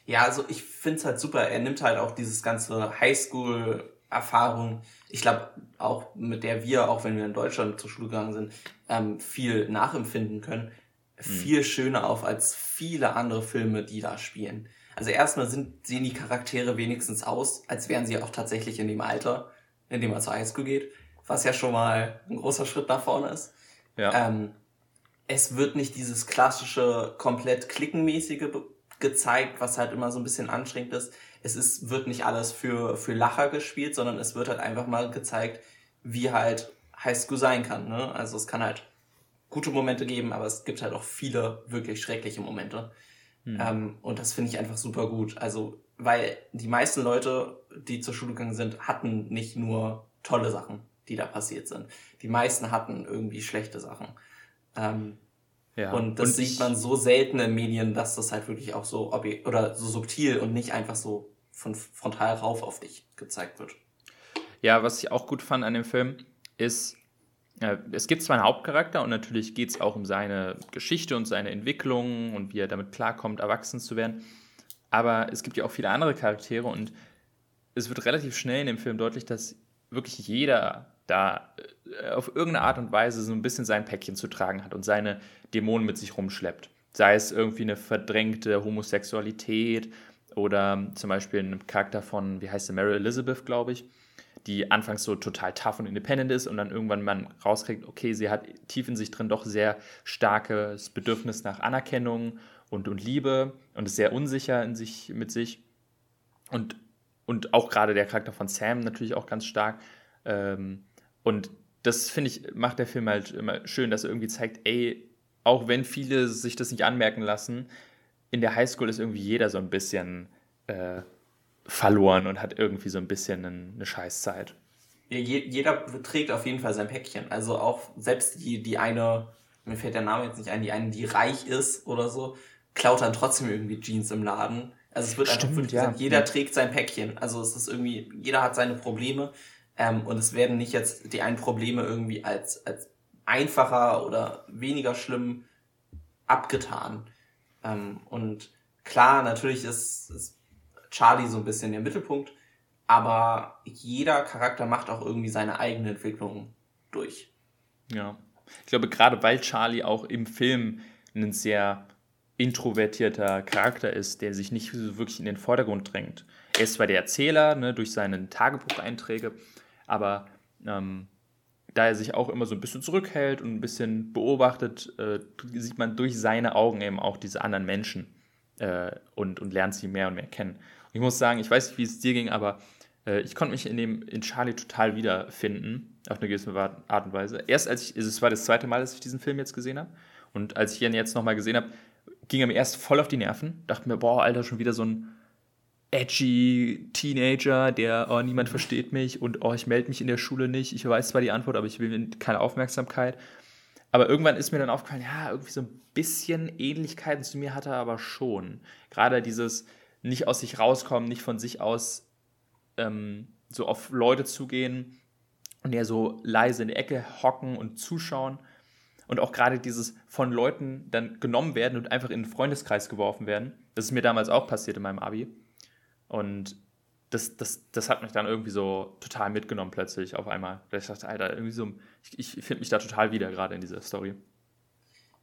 Ja, also ich finde es halt super. Er nimmt halt auch dieses ganze Highschool-Erfahrung, ich glaube auch mit der wir, auch wenn wir in Deutschland zur Schule gegangen sind, ähm, viel nachempfinden können, mhm. viel schöner auf als viele andere Filme, die da spielen. Also erstmal sind, sehen die Charaktere wenigstens aus, als wären sie auch tatsächlich in dem Alter, in dem man zur Highschool geht, was ja schon mal ein großer Schritt nach vorne ist. Ja. Ähm, es wird nicht dieses klassische, komplett klickenmäßige gezeigt, was halt immer so ein bisschen anstrengend ist. Es ist, wird nicht alles für, für Lacher gespielt, sondern es wird halt einfach mal gezeigt, wie halt Highschool sein kann. Ne? Also es kann halt gute Momente geben, aber es gibt halt auch viele wirklich schreckliche Momente. Mhm. Ähm, und das finde ich einfach super gut. Also, weil die meisten Leute, die zur Schule gegangen sind, hatten nicht nur tolle Sachen, die da passiert sind. Die meisten hatten irgendwie schlechte Sachen. Ähm, ja. Und das und sieht man so selten in Medien, dass das halt wirklich auch so oder so subtil und nicht einfach so von frontal rauf auf dich gezeigt wird. Ja, was ich auch gut fand an dem Film ist, äh, es gibt zwar einen Hauptcharakter und natürlich geht es auch um seine Geschichte und seine Entwicklung und wie er damit klarkommt, erwachsen zu werden. Aber es gibt ja auch viele andere Charaktere und es wird relativ schnell in dem Film deutlich, dass wirklich jeder da äh, auf irgendeine Art und Weise so ein bisschen sein Päckchen zu tragen hat und seine Dämonen mit sich rumschleppt. Sei es irgendwie eine verdrängte Homosexualität oder zum Beispiel ein Charakter von, wie heißt sie, Mary Elizabeth, glaube ich, die anfangs so total tough und independent ist und dann irgendwann man rauskriegt, okay, sie hat tief in sich drin doch sehr starkes Bedürfnis nach Anerkennung und, und Liebe und ist sehr unsicher in sich, mit sich. Und, und auch gerade der Charakter von Sam natürlich auch ganz stark. Ähm, und das finde ich, macht der Film halt immer schön, dass er irgendwie zeigt, ey, auch wenn viele sich das nicht anmerken lassen, in der Highschool ist irgendwie jeder so ein bisschen äh, verloren und hat irgendwie so ein bisschen eine Scheißzeit. Ja, jeder trägt auf jeden Fall sein Päckchen. Also auch selbst die, die eine, mir fällt der Name jetzt nicht ein, die eine, die reich ist oder so, klaut dann trotzdem irgendwie Jeans im Laden. Also es wird Stimmt, einfach wirklich ja. gesagt, jeder trägt sein Päckchen. Also es ist irgendwie, jeder hat seine Probleme. Ähm, und es werden nicht jetzt die einen Probleme irgendwie als, als einfacher oder weniger schlimm abgetan. Ähm, und klar, natürlich ist, ist Charlie so ein bisschen der Mittelpunkt, aber jeder Charakter macht auch irgendwie seine eigene Entwicklung durch. Ja. Ich glaube, gerade weil Charlie auch im Film ein sehr introvertierter Charakter ist, der sich nicht so wirklich in den Vordergrund drängt. Er ist zwar der Erzähler ne, durch seine Tagebucheinträge, aber ähm, da er sich auch immer so ein bisschen zurückhält und ein bisschen beobachtet, äh, sieht man durch seine Augen eben auch diese anderen Menschen äh, und, und lernt sie mehr und mehr kennen. Und ich muss sagen, ich weiß nicht, wie es dir ging, aber äh, ich konnte mich in, dem, in Charlie total wiederfinden, auf eine gewisse Art und Weise. Erst als ich, also es war das zweite Mal, dass ich diesen Film jetzt gesehen habe. Und als ich ihn jetzt nochmal gesehen habe, ging er mir erst voll auf die Nerven. Dachte mir, boah, Alter, schon wieder so ein edgy Teenager, der, oh, niemand versteht mich und oh, ich melde mich in der Schule nicht. Ich weiß zwar die Antwort, aber ich will keine Aufmerksamkeit. Aber irgendwann ist mir dann aufgefallen, ja, irgendwie so ein bisschen Ähnlichkeiten zu mir hat er aber schon. Gerade dieses nicht aus sich rauskommen, nicht von sich aus ähm, so auf Leute zugehen und eher so leise in der Ecke hocken und zuschauen. Und auch gerade dieses von Leuten dann genommen werden und einfach in den Freundeskreis geworfen werden. Das ist mir damals auch passiert in meinem Abi. Und das, das, das hat mich dann irgendwie so total mitgenommen plötzlich auf einmal. Ich dachte, Alter, irgendwie so, ich, ich finde mich da total wieder gerade in dieser Story.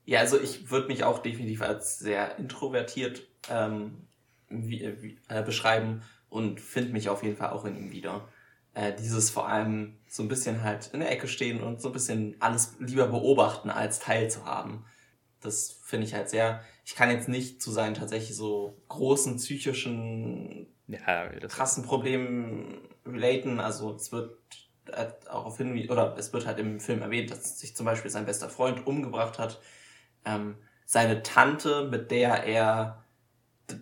Ja, also ich würde mich auch definitiv als sehr introvertiert ähm, wie, wie, äh, beschreiben und finde mich auf jeden Fall auch in ihm wieder. Äh, dieses vor allem so ein bisschen halt in der Ecke stehen und so ein bisschen alles lieber beobachten, als teilzuhaben. Das finde ich halt sehr. Ich kann jetzt nicht zu seinen tatsächlich so großen psychischen ja, krassen Problemen relaten. Also es wird halt auch auf hin, oder es wird halt im Film erwähnt, dass sich zum Beispiel sein bester Freund umgebracht hat. Ähm, seine Tante, mit der er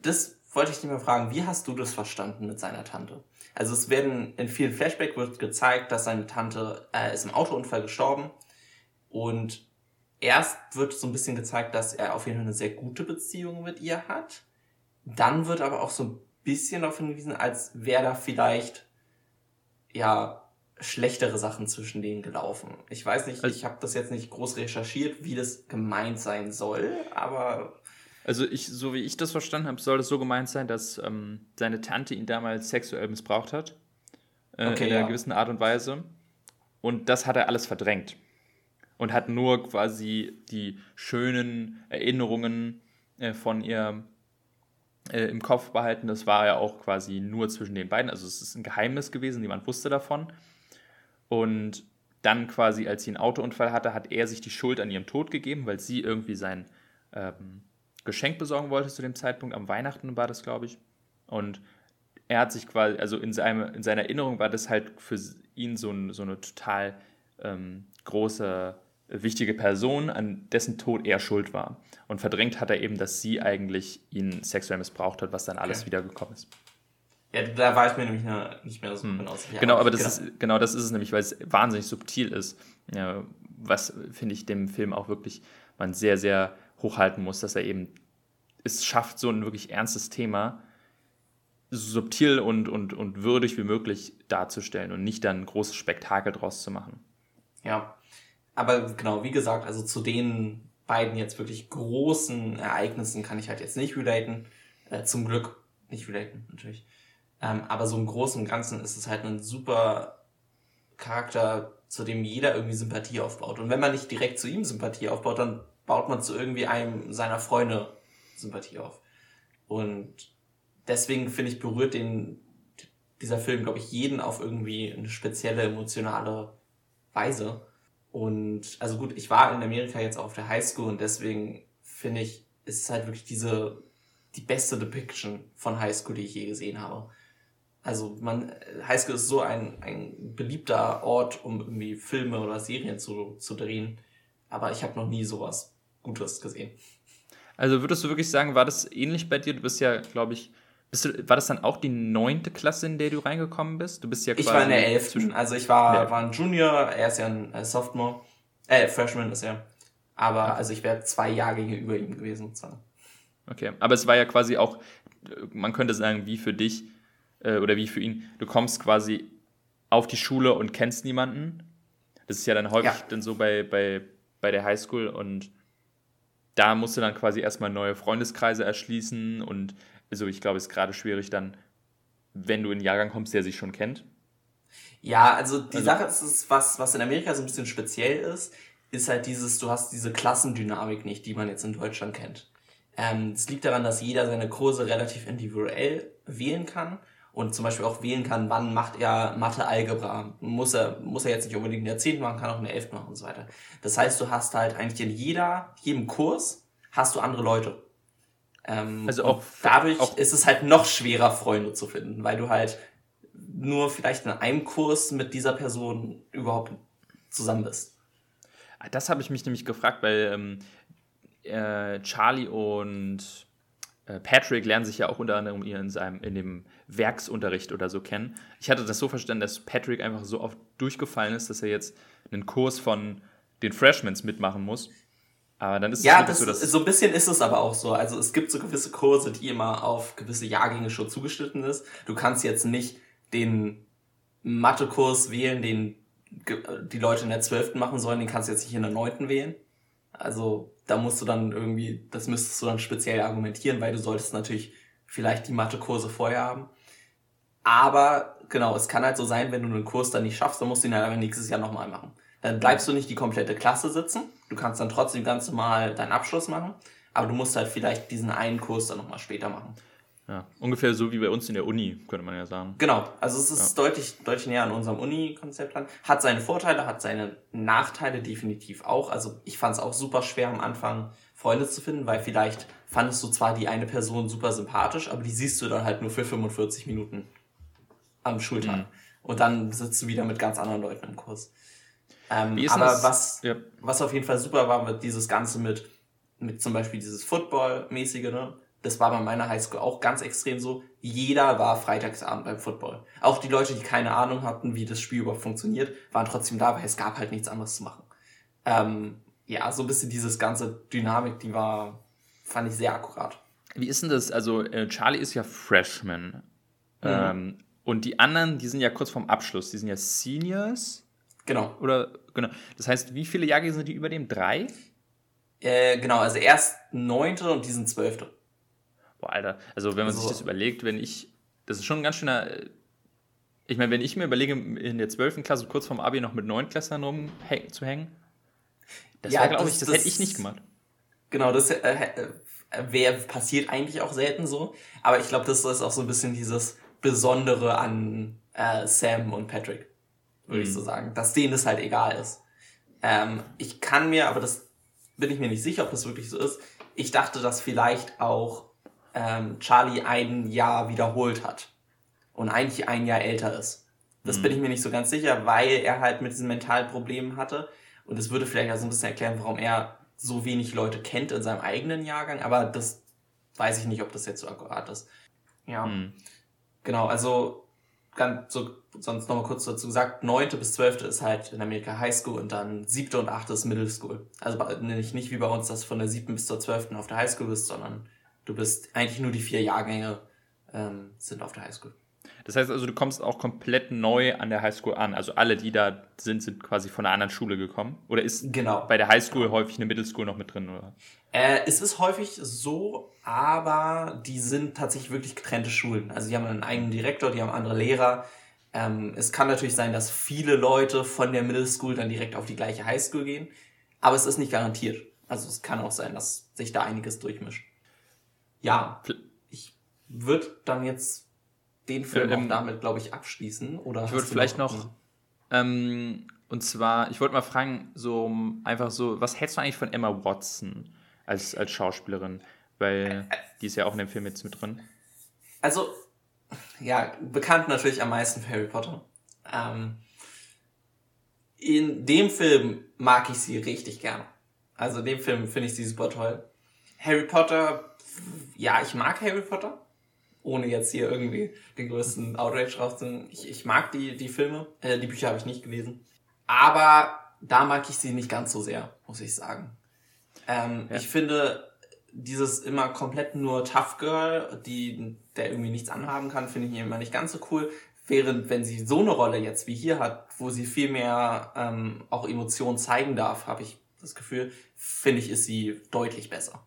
das wollte ich dich mal fragen, wie hast du das verstanden mit seiner Tante? Also es werden in vielen Flashbacks wird gezeigt, dass seine Tante äh, ist im Autounfall gestorben und erst wird so ein bisschen gezeigt, dass er auf jeden Fall eine sehr gute Beziehung mit ihr hat. Dann wird aber auch so ein bisschen darauf hingewiesen, als wäre da vielleicht ja schlechtere Sachen zwischen denen gelaufen. Ich weiß nicht, also, ich habe das jetzt nicht groß recherchiert, wie das gemeint sein soll, aber also ich, so wie ich das verstanden habe, soll das so gemeint sein, dass ähm, seine Tante ihn damals sexuell missbraucht hat. Äh, okay, in einer ja. gewissen Art und Weise. Und das hat er alles verdrängt. Und hat nur quasi die schönen Erinnerungen äh, von ihr äh, im Kopf behalten. Das war ja auch quasi nur zwischen den beiden. Also es ist ein Geheimnis gewesen, niemand wusste davon. Und dann quasi, als sie einen Autounfall hatte, hat er sich die Schuld an ihrem Tod gegeben, weil sie irgendwie sein ähm, Geschenk besorgen wollte zu dem Zeitpunkt. Am Weihnachten war das, glaube ich. Und er hat sich quasi, also in, seinem, in seiner Erinnerung war das halt für ihn so, ein, so eine total ähm, große, wichtige Person, an dessen Tod er schuld war. Und verdrängt hat er eben, dass sie eigentlich ihn sexuell missbraucht hat, was dann alles okay. wiedergekommen ist. Ja, da war ich mir nämlich nicht mehr so hm. genau sicher. Genau, aber das genau. Ist, genau das ist es nämlich, weil es wahnsinnig subtil ist. Ja, was, finde ich, dem Film auch wirklich man sehr, sehr hochhalten muss, dass er eben es schafft, so ein wirklich ernstes Thema so subtil und, und, und würdig wie möglich darzustellen und nicht dann ein großes Spektakel draus zu machen. Ja, aber genau, wie gesagt, also zu den beiden jetzt wirklich großen Ereignissen kann ich halt jetzt nicht relaten. Äh, zum Glück nicht relaten, natürlich. Ähm, aber so im Großen und Ganzen ist es halt ein super Charakter, zu dem jeder irgendwie Sympathie aufbaut. Und wenn man nicht direkt zu ihm Sympathie aufbaut, dann baut man zu irgendwie einem seiner Freunde Sympathie auf. Und deswegen finde ich, berührt den, dieser Film, glaube ich, jeden auf irgendwie eine spezielle emotionale Weise. Und also gut, ich war in Amerika jetzt auch auf der Highschool und deswegen finde ich, ist es halt wirklich diese, die beste Depiction von Highschool, die ich je gesehen habe. Also man, Highschool ist so ein, ein beliebter Ort, um irgendwie Filme oder Serien zu, zu drehen. Aber ich habe noch nie sowas Gutes gesehen. Also würdest du wirklich sagen, war das ähnlich bei dir? Du bist ja, glaube ich, bist du, war das dann auch die neunte Klasse, in der du reingekommen bist? Du bist ja quasi. Ich war in der elften. Also ich war, war ein Junior, er ist ja ein äh, Sophomore. Äh, Freshman ist er. Aber okay. also ich wäre zwei Jahrgänge über ihm gewesen sozusagen. Okay, aber es war ja quasi auch, man könnte sagen, wie für dich äh, oder wie für ihn. Du kommst quasi auf die Schule und kennst niemanden. Das ist ja dann häufig ja. dann so bei, bei, bei der Highschool und da musst du dann quasi erstmal neue Freundeskreise erschließen und also ich glaube, es ist gerade schwierig dann, wenn du in einen Jahrgang kommst, der sich schon kennt. Ja, also die also, Sache ist, was, was in Amerika so ein bisschen speziell ist. ist halt dieses, du hast diese Klassendynamik nicht, die man jetzt in Deutschland kennt. Ähm, es liegt daran, dass jeder seine Kurse relativ individuell wählen kann und zum Beispiel auch wählen kann, wann macht er Mathe Algebra. Muss er, muss er jetzt nicht unbedingt in der 10. machen, kann auch in der 11. machen und so weiter. Das heißt, du hast halt eigentlich in jeder, jedem Kurs hast du andere Leute. Ähm, also auch dadurch auch ist es halt noch schwerer, Freunde zu finden, weil du halt nur vielleicht in einem Kurs mit dieser Person überhaupt zusammen bist. Ah, das habe ich mich nämlich gefragt, weil ähm, äh, Charlie und äh, Patrick lernen sich ja auch unter anderem in, seinem, in dem Werksunterricht oder so kennen. Ich hatte das so verstanden, dass Patrick einfach so oft durchgefallen ist, dass er jetzt einen Kurs von den Freshmans mitmachen muss. Aber dann ist ja, es das, so, dass so ein bisschen ist es aber auch so. Also es gibt so gewisse Kurse, die immer auf gewisse Jahrgänge schon zugeschnitten ist. Du kannst jetzt nicht den Mathekurs wählen, den die Leute in der 12. machen sollen, den kannst du jetzt nicht in der 9. wählen. Also da musst du dann irgendwie, das müsstest du dann speziell argumentieren, weil du solltest natürlich vielleicht die Mathekurse vorher haben. Aber genau, es kann halt so sein, wenn du einen Kurs dann nicht schaffst, dann musst du ihn halt nächstes Jahr nochmal machen. Dann bleibst du nicht die komplette Klasse sitzen. Du kannst dann trotzdem ganz normal deinen Abschluss machen, aber du musst halt vielleicht diesen einen Kurs dann nochmal später machen. Ja, ungefähr so wie bei uns in der Uni, könnte man ja sagen. Genau, also es ist ja. deutlich, deutlich näher an unserem Uni-Konzept dran. Hat seine Vorteile, hat seine Nachteile definitiv auch. Also ich fand es auch super schwer am Anfang, Freunde zu finden, weil vielleicht fandest du zwar die eine Person super sympathisch, aber die siehst du dann halt nur für 45 Minuten am Schultag. Mhm. Und dann sitzt du wieder mit ganz anderen Leuten im Kurs. Ähm, aber das? was, ja. was auf jeden Fall super war, wird dieses Ganze mit, mit zum Beispiel dieses Football-mäßige, ne? das war bei meiner Highschool auch ganz extrem so. Jeder war Freitagsabend beim Football. Auch die Leute, die keine Ahnung hatten, wie das Spiel überhaupt funktioniert, waren trotzdem da, weil es gab halt nichts anderes zu machen. Ähm, ja, so ein bisschen dieses ganze Dynamik, die war, fand ich sehr akkurat. Wie ist denn das? Also, äh, Charlie ist ja Freshman. Mhm. Ähm, und die anderen, die sind ja kurz vorm Abschluss. Die sind ja Seniors. Genau. Oder, genau. Das heißt, wie viele Jahre sind die über dem? Drei? Äh, genau, also erst neunte und die sind zwölfte. Boah, Alter, also wenn man also, sich das überlegt, wenn ich, das ist schon ein ganz schöner, ich meine, wenn ich mir überlege, in der 12. Klasse kurz vorm Abi noch mit 9 Klässlern rumzuhängen, das ja, glaube ich, das, das, hätte ich nicht gemacht. Genau, das äh, äh, wär, passiert eigentlich auch selten so, aber ich glaube, das ist auch so ein bisschen dieses Besondere an äh, Sam und Patrick, würde mhm. ich so sagen, dass denen das halt egal ist. Ähm, ich kann mir, aber das bin ich mir nicht sicher, ob das wirklich so ist, ich dachte, dass vielleicht auch ähm, Charlie ein Jahr wiederholt hat und eigentlich ein Jahr älter ist. Das mhm. bin ich mir nicht so ganz sicher, weil er halt mit diesen mentalen Problemen hatte. Und das würde vielleicht auch so ein bisschen erklären, warum er so wenig Leute kennt in seinem eigenen Jahrgang. Aber das weiß ich nicht, ob das jetzt so akkurat ist. Ja. Mhm. Genau, also ganz so, sonst nochmal kurz dazu gesagt, neunte bis zwölfte ist halt in Amerika High School und dann siebte und achte ist Middle School. Also nicht, nicht wie bei uns, dass von der siebten bis zur zwölften auf der High School bist, sondern Du bist eigentlich nur die vier Jahrgänge ähm, sind auf der Highschool. Das heißt also, du kommst auch komplett neu an der Highschool an. Also alle, die da sind, sind quasi von einer anderen Schule gekommen. Oder ist genau. bei der Highschool häufig eine Middle School noch mit drin? Oder? Äh, es ist häufig so, aber die sind tatsächlich wirklich getrennte Schulen. Also die haben einen eigenen Direktor, die haben andere Lehrer. Ähm, es kann natürlich sein, dass viele Leute von der Middle School dann direkt auf die gleiche Highschool gehen, aber es ist nicht garantiert. Also es kann auch sein, dass sich da einiges durchmischt ja, ich würde dann jetzt den Film ähm, auch damit, glaube ich, abschließen. Oder ich würde vielleicht noch, noch ähm, und zwar, ich wollte mal fragen, so einfach so, was hältst du eigentlich von Emma Watson als, als Schauspielerin? Weil die ist ja auch in dem Film jetzt mit drin. Also, ja, bekannt natürlich am meisten für Harry Potter. Ähm, in dem Film mag ich sie richtig gerne. Also in dem Film finde ich sie super toll. Harry Potter ja, ich mag Harry Potter. Ohne jetzt hier irgendwie den größten Outrage drauf zu ich, ich mag die, die Filme. Äh, die Bücher habe ich nicht gelesen. Aber da mag ich sie nicht ganz so sehr, muss ich sagen. Ähm, ja. Ich finde, dieses immer komplett nur Tough Girl, die, der irgendwie nichts anhaben kann, finde ich immer nicht ganz so cool. Während, wenn sie so eine Rolle jetzt wie hier hat, wo sie viel mehr ähm, auch Emotionen zeigen darf, habe ich das Gefühl, finde ich, ist sie deutlich besser.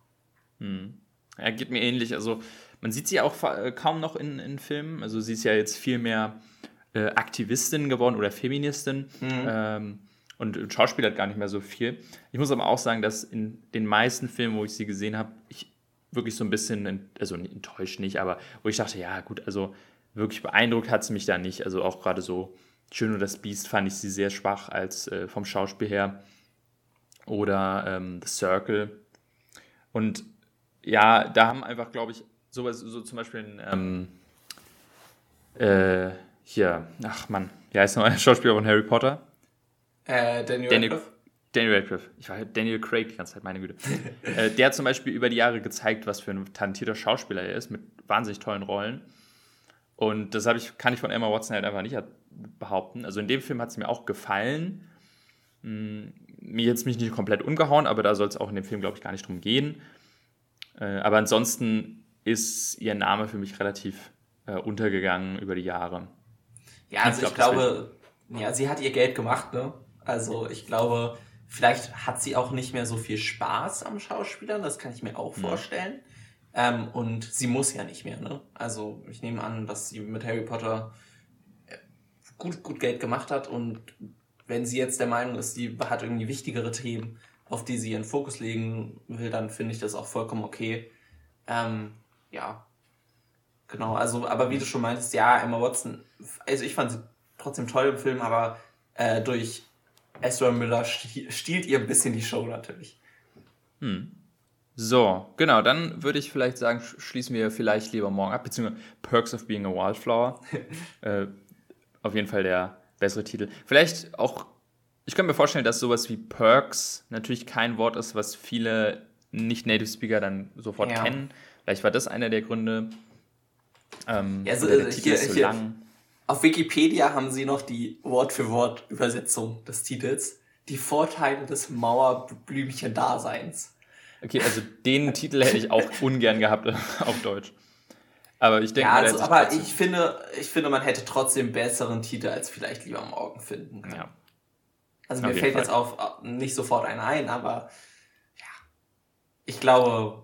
Hm. Ja, geht mir ähnlich. Also man sieht sie auch äh, kaum noch in, in Filmen. Also sie ist ja jetzt viel mehr äh, Aktivistin geworden oder Feministin. Mhm. Ähm, Und Schauspiel hat gar nicht mehr so viel. Ich muss aber auch sagen, dass in den meisten Filmen, wo ich sie gesehen habe, ich wirklich so ein bisschen, also enttäuscht nicht, aber wo ich dachte, ja gut, also wirklich beeindruckt hat es mich da nicht. Also auch gerade so Schön und das Biest fand ich sie sehr schwach als äh, vom Schauspiel her. Oder ähm, The Circle. Und ja, da haben einfach, glaube ich, sowas, so zum Beispiel ein, ähm, äh, hier, ach Mann, wie heißt nochmal der Schauspieler von Harry Potter? Äh, Daniel, Daniel Radcliffe. Daniel Radcliffe. Ich war Daniel Craig die ganze Zeit, meine Güte. äh, der hat zum Beispiel über die Jahre gezeigt, was für ein talentierter Schauspieler er ist, mit wahnsinnig tollen Rollen. Und das ich, kann ich von Emma Watson halt einfach nicht behaupten. Also in dem Film hat es mir auch gefallen. Hm, mir jetzt mich nicht komplett umgehauen, aber da soll es auch in dem Film, glaube ich, gar nicht drum gehen. Äh, aber ansonsten ist ihr Name für mich relativ äh, untergegangen über die Jahre. Ja, also ich, glaub, ich glaube, ja, sie hat ihr Geld gemacht, ne? Also ich glaube, vielleicht hat sie auch nicht mehr so viel Spaß am Schauspielern, das kann ich mir auch mhm. vorstellen. Ähm, und sie muss ja nicht mehr, ne? Also ich nehme an, dass sie mit Harry Potter äh, gut, gut Geld gemacht hat und wenn sie jetzt der Meinung ist, sie hat irgendwie wichtigere Themen, auf die sie ihren Fokus legen will, dann finde ich das auch vollkommen okay. Ähm, ja, genau. Also, aber wie du schon meintest, ja, Emma Watson, also ich fand sie trotzdem toll im Film, aber äh, durch Ezra Miller stiehlt ihr ein bisschen die Show natürlich. Hm. So, genau, dann würde ich vielleicht sagen, schließen wir vielleicht lieber morgen ab, beziehungsweise Perks of Being a Wildflower. äh, auf jeden Fall der bessere Titel. Vielleicht auch, ich kann mir vorstellen, dass sowas wie Perks natürlich kein Wort ist, was viele Nicht-Native Speaker dann sofort ja. kennen. Vielleicht war das einer der Gründe. Ähm, ja, also, der Titel hier, ist so hier, lang. Auf Wikipedia haben sie noch die Wort-für-Wort-Übersetzung des Titels. Die Vorteile des Mauerblümchen-Daseins. Okay, also den Titel hätte ich auch ungern gehabt auf Deutsch. Aber ich denke, ja, also, aber ich finde, ich finde, man hätte trotzdem besseren Titel als vielleicht lieber morgen finden können. Ja. Also mir fällt Fall. jetzt auf nicht sofort einer ein, aber ja, ich glaube,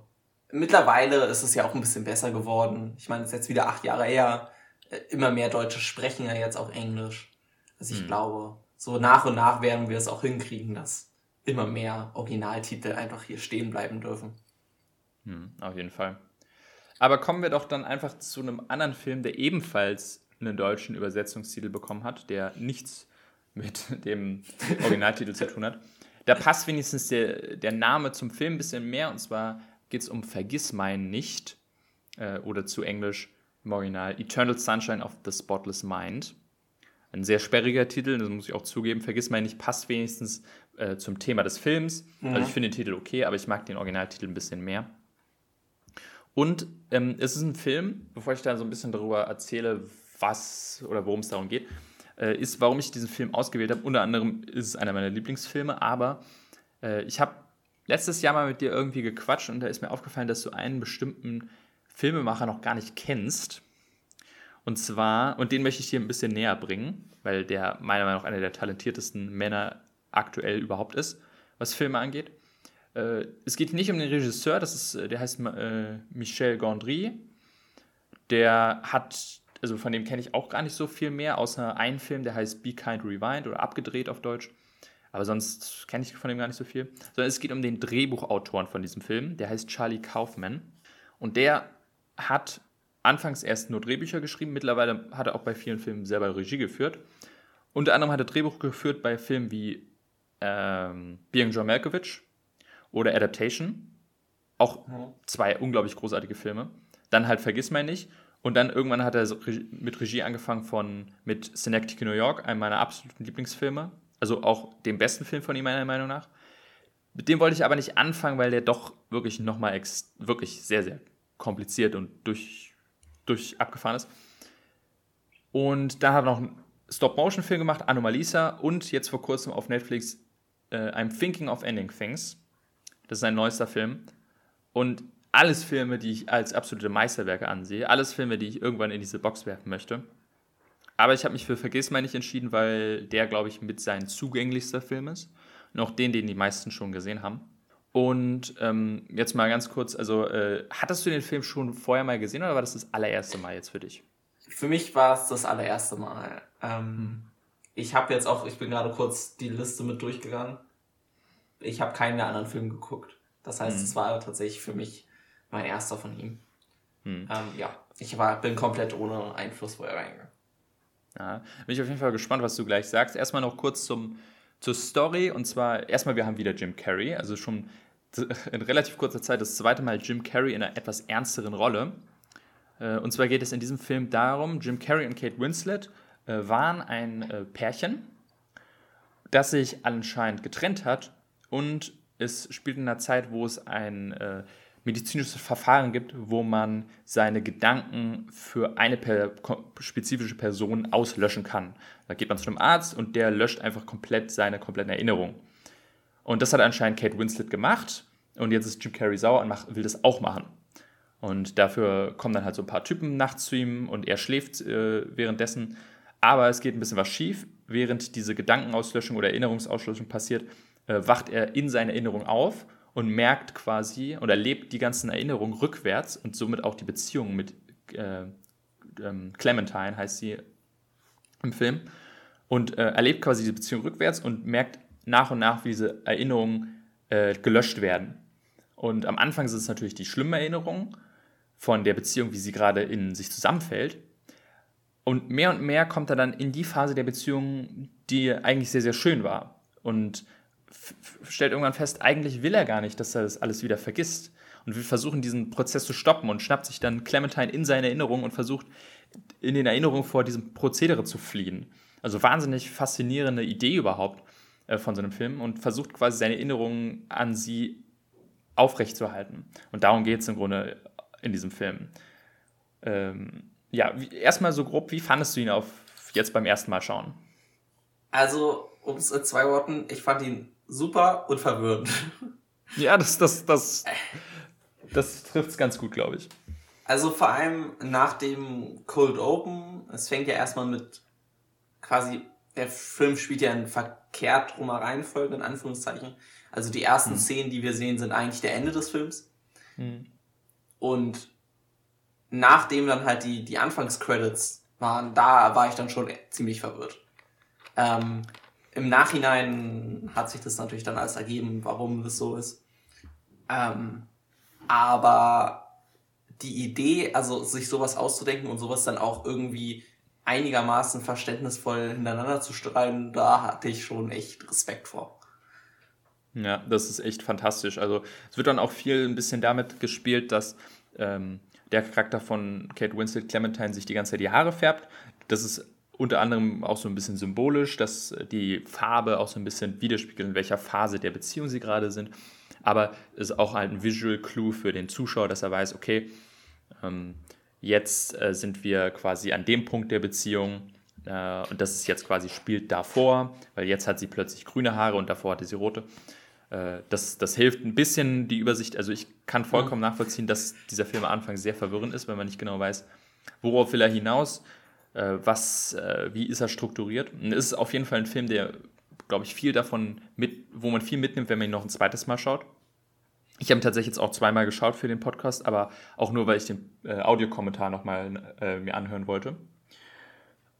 mittlerweile ist es ja auch ein bisschen besser geworden. Ich meine, es ist jetzt wieder acht Jahre her. Äh, immer mehr Deutsche sprechen ja jetzt auch Englisch. Also ich hm. glaube, so nach und nach werden wir es auch hinkriegen, dass immer mehr Originaltitel einfach hier stehen bleiben dürfen. Hm, auf jeden Fall. Aber kommen wir doch dann einfach zu einem anderen Film, der ebenfalls einen deutschen Übersetzungstitel bekommen hat, der nichts mit dem Originaltitel zu tun hat. Da passt wenigstens der, der Name zum Film ein bisschen mehr, und zwar geht es um Vergiss mein nicht äh, oder zu Englisch im Original Eternal Sunshine of the Spotless Mind. Ein sehr sperriger Titel, das muss ich auch zugeben. Vergiss mein nicht passt wenigstens äh, zum Thema des Films. Mhm. Also ich finde den Titel okay, aber ich mag den Originaltitel ein bisschen mehr. Und ähm, es ist ein Film, bevor ich da so ein bisschen darüber erzähle, was oder worum es darum geht, äh, ist, warum ich diesen Film ausgewählt habe. Unter anderem ist es einer meiner Lieblingsfilme, aber äh, ich habe letztes Jahr mal mit dir irgendwie gequatscht und da ist mir aufgefallen, dass du einen bestimmten Filmemacher noch gar nicht kennst. Und zwar, und den möchte ich dir ein bisschen näher bringen, weil der meiner Meinung nach einer der talentiertesten Männer aktuell überhaupt ist, was Filme angeht. Äh, es geht nicht um den Regisseur, das ist, äh, der heißt äh, Michel Gondry. Der hat, also von dem kenne ich auch gar nicht so viel mehr, außer einen Film, der heißt Be Kind Rewind oder abgedreht auf Deutsch. Aber sonst kenne ich von dem gar nicht so viel. Sondern es geht um den Drehbuchautoren von diesem Film, der heißt Charlie Kaufman. Und der hat anfangs erst nur Drehbücher geschrieben, mittlerweile hat er auch bei vielen Filmen selber Regie geführt. Unter anderem hat er Drehbuch geführt bei Filmen wie ähm, Being John Malkovich oder Adaptation. Auch zwei unglaublich großartige Filme. Dann halt Vergiss mein nicht. Und dann irgendwann hat er mit Regie angefangen von mit Synecdoche New York, einem meiner absoluten Lieblingsfilme. Also auch dem besten Film von ihm, meiner Meinung nach. Mit dem wollte ich aber nicht anfangen, weil der doch wirklich nochmal wirklich sehr, sehr kompliziert und durch, durch abgefahren ist. Und dann hat er noch einen Stop-Motion-Film gemacht, Anomalisa, und jetzt vor kurzem auf Netflix äh, I'm Thinking of Ending Things. Das ist ein neuester Film. Und alles Filme, die ich als absolute Meisterwerke ansehe. Alles Filme, die ich irgendwann in diese Box werfen möchte. Aber ich habe mich für Vergiss mal nicht entschieden, weil der, glaube ich, mit sein zugänglichster Film ist. Und auch den, den die meisten schon gesehen haben. Und ähm, jetzt mal ganz kurz, also äh, hattest du den Film schon vorher mal gesehen oder war das das allererste Mal jetzt für dich? Für mich war es das allererste Mal. Ähm, ich habe jetzt auch, ich bin gerade kurz die Liste mit durchgegangen. Ich habe keinen der anderen Filme geguckt. Das heißt, mhm. es war tatsächlich für mich mein erster von ihm. Mhm. Ähm, ja, ich war, bin komplett ohne Einfluss vorher reingegangen. Ja, bin ich auf jeden Fall gespannt, was du gleich sagst. Erstmal noch kurz zum, zur Story. Und zwar, erstmal, wir haben wieder Jim Carrey. Also schon in relativ kurzer Zeit das zweite Mal Jim Carrey in einer etwas ernsteren Rolle. Äh, und zwar geht es in diesem Film darum, Jim Carrey und Kate Winslet äh, waren ein äh, Pärchen, das sich anscheinend getrennt hat und es spielt in einer Zeit, wo es ein medizinisches Verfahren gibt, wo man seine Gedanken für eine per spezifische Person auslöschen kann. Da geht man zu einem Arzt und der löscht einfach komplett seine kompletten Erinnerungen. Und das hat anscheinend Kate Winslet gemacht und jetzt ist Jim Carrey sauer und will das auch machen. Und dafür kommen dann halt so ein paar Typen nachts zu ihm und er schläft äh, währenddessen. Aber es geht ein bisschen was schief. Während diese Gedankenauslöschung oder Erinnerungsauslöschung passiert, äh, wacht er in seiner Erinnerung auf und merkt quasi und erlebt die ganzen Erinnerungen rückwärts und somit auch die Beziehung mit äh, ähm, Clementine, heißt sie im Film. Und äh, erlebt quasi die Beziehung rückwärts und merkt nach und nach, wie diese Erinnerungen äh, gelöscht werden. Und am Anfang sind es natürlich die schlimmen Erinnerungen von der Beziehung, wie sie gerade in sich zusammenfällt. Und mehr und mehr kommt er dann in die Phase der Beziehung, die eigentlich sehr, sehr schön war. Und stellt irgendwann fest, eigentlich will er gar nicht, dass er das alles wieder vergisst. Und will versuchen, diesen Prozess zu stoppen und schnappt sich dann Clementine in seine Erinnerung und versucht, in den Erinnerungen vor diesem Prozedere zu fliehen. Also wahnsinnig faszinierende Idee überhaupt äh, von so einem Film und versucht quasi seine Erinnerungen an sie aufrechtzuerhalten. Und darum geht es im Grunde in diesem Film. Ähm, ja, erstmal so grob, wie fandest du ihn auf jetzt beim ersten Mal schauen? Also, um es in zwei Worten, ich fand ihn super und verwirrend. Ja, das, das, das, das trifft es ganz gut, glaube ich. Also vor allem nach dem Cold Open, es fängt ja erstmal mit quasi, der Film spielt ja in verkehrt rum Reihenfolge, in Anführungszeichen. Also die ersten hm. Szenen, die wir sehen, sind eigentlich der Ende des Films. Hm. Und nachdem dann halt die, die Anfangscredits waren, da war ich dann schon ziemlich verwirrt. Ähm, Im Nachhinein hat sich das natürlich dann alles ergeben, warum das so ist. Ähm, aber die Idee, also sich sowas auszudenken und sowas dann auch irgendwie einigermaßen verständnisvoll hintereinander zu streiten, da hatte ich schon echt Respekt vor. Ja, das ist echt fantastisch. Also es wird dann auch viel ein bisschen damit gespielt, dass ähm, der Charakter von Kate Winslet Clementine sich die ganze Zeit die Haare färbt. Das ist unter anderem auch so ein bisschen symbolisch, dass die Farbe auch so ein bisschen widerspiegelt, in welcher Phase der Beziehung sie gerade sind. Aber es ist auch halt ein Visual Clue für den Zuschauer, dass er weiß, okay, ähm, jetzt äh, sind wir quasi an dem Punkt der Beziehung äh, und das ist jetzt quasi spielt davor, weil jetzt hat sie plötzlich grüne Haare und davor hatte sie rote. Äh, das, das hilft ein bisschen die Übersicht. Also ich kann vollkommen nachvollziehen, dass dieser Film am Anfang sehr verwirrend ist, wenn man nicht genau weiß, worauf will er hinaus, äh, was, äh, wie ist er strukturiert. Und es ist auf jeden Fall ein Film, der, glaube ich, viel davon mit, wo man viel mitnimmt, wenn man ihn noch ein zweites Mal schaut. Ich habe ihn tatsächlich jetzt auch zweimal geschaut für den Podcast, aber auch nur, weil ich den äh, Audiokommentar nochmal äh, mir anhören wollte.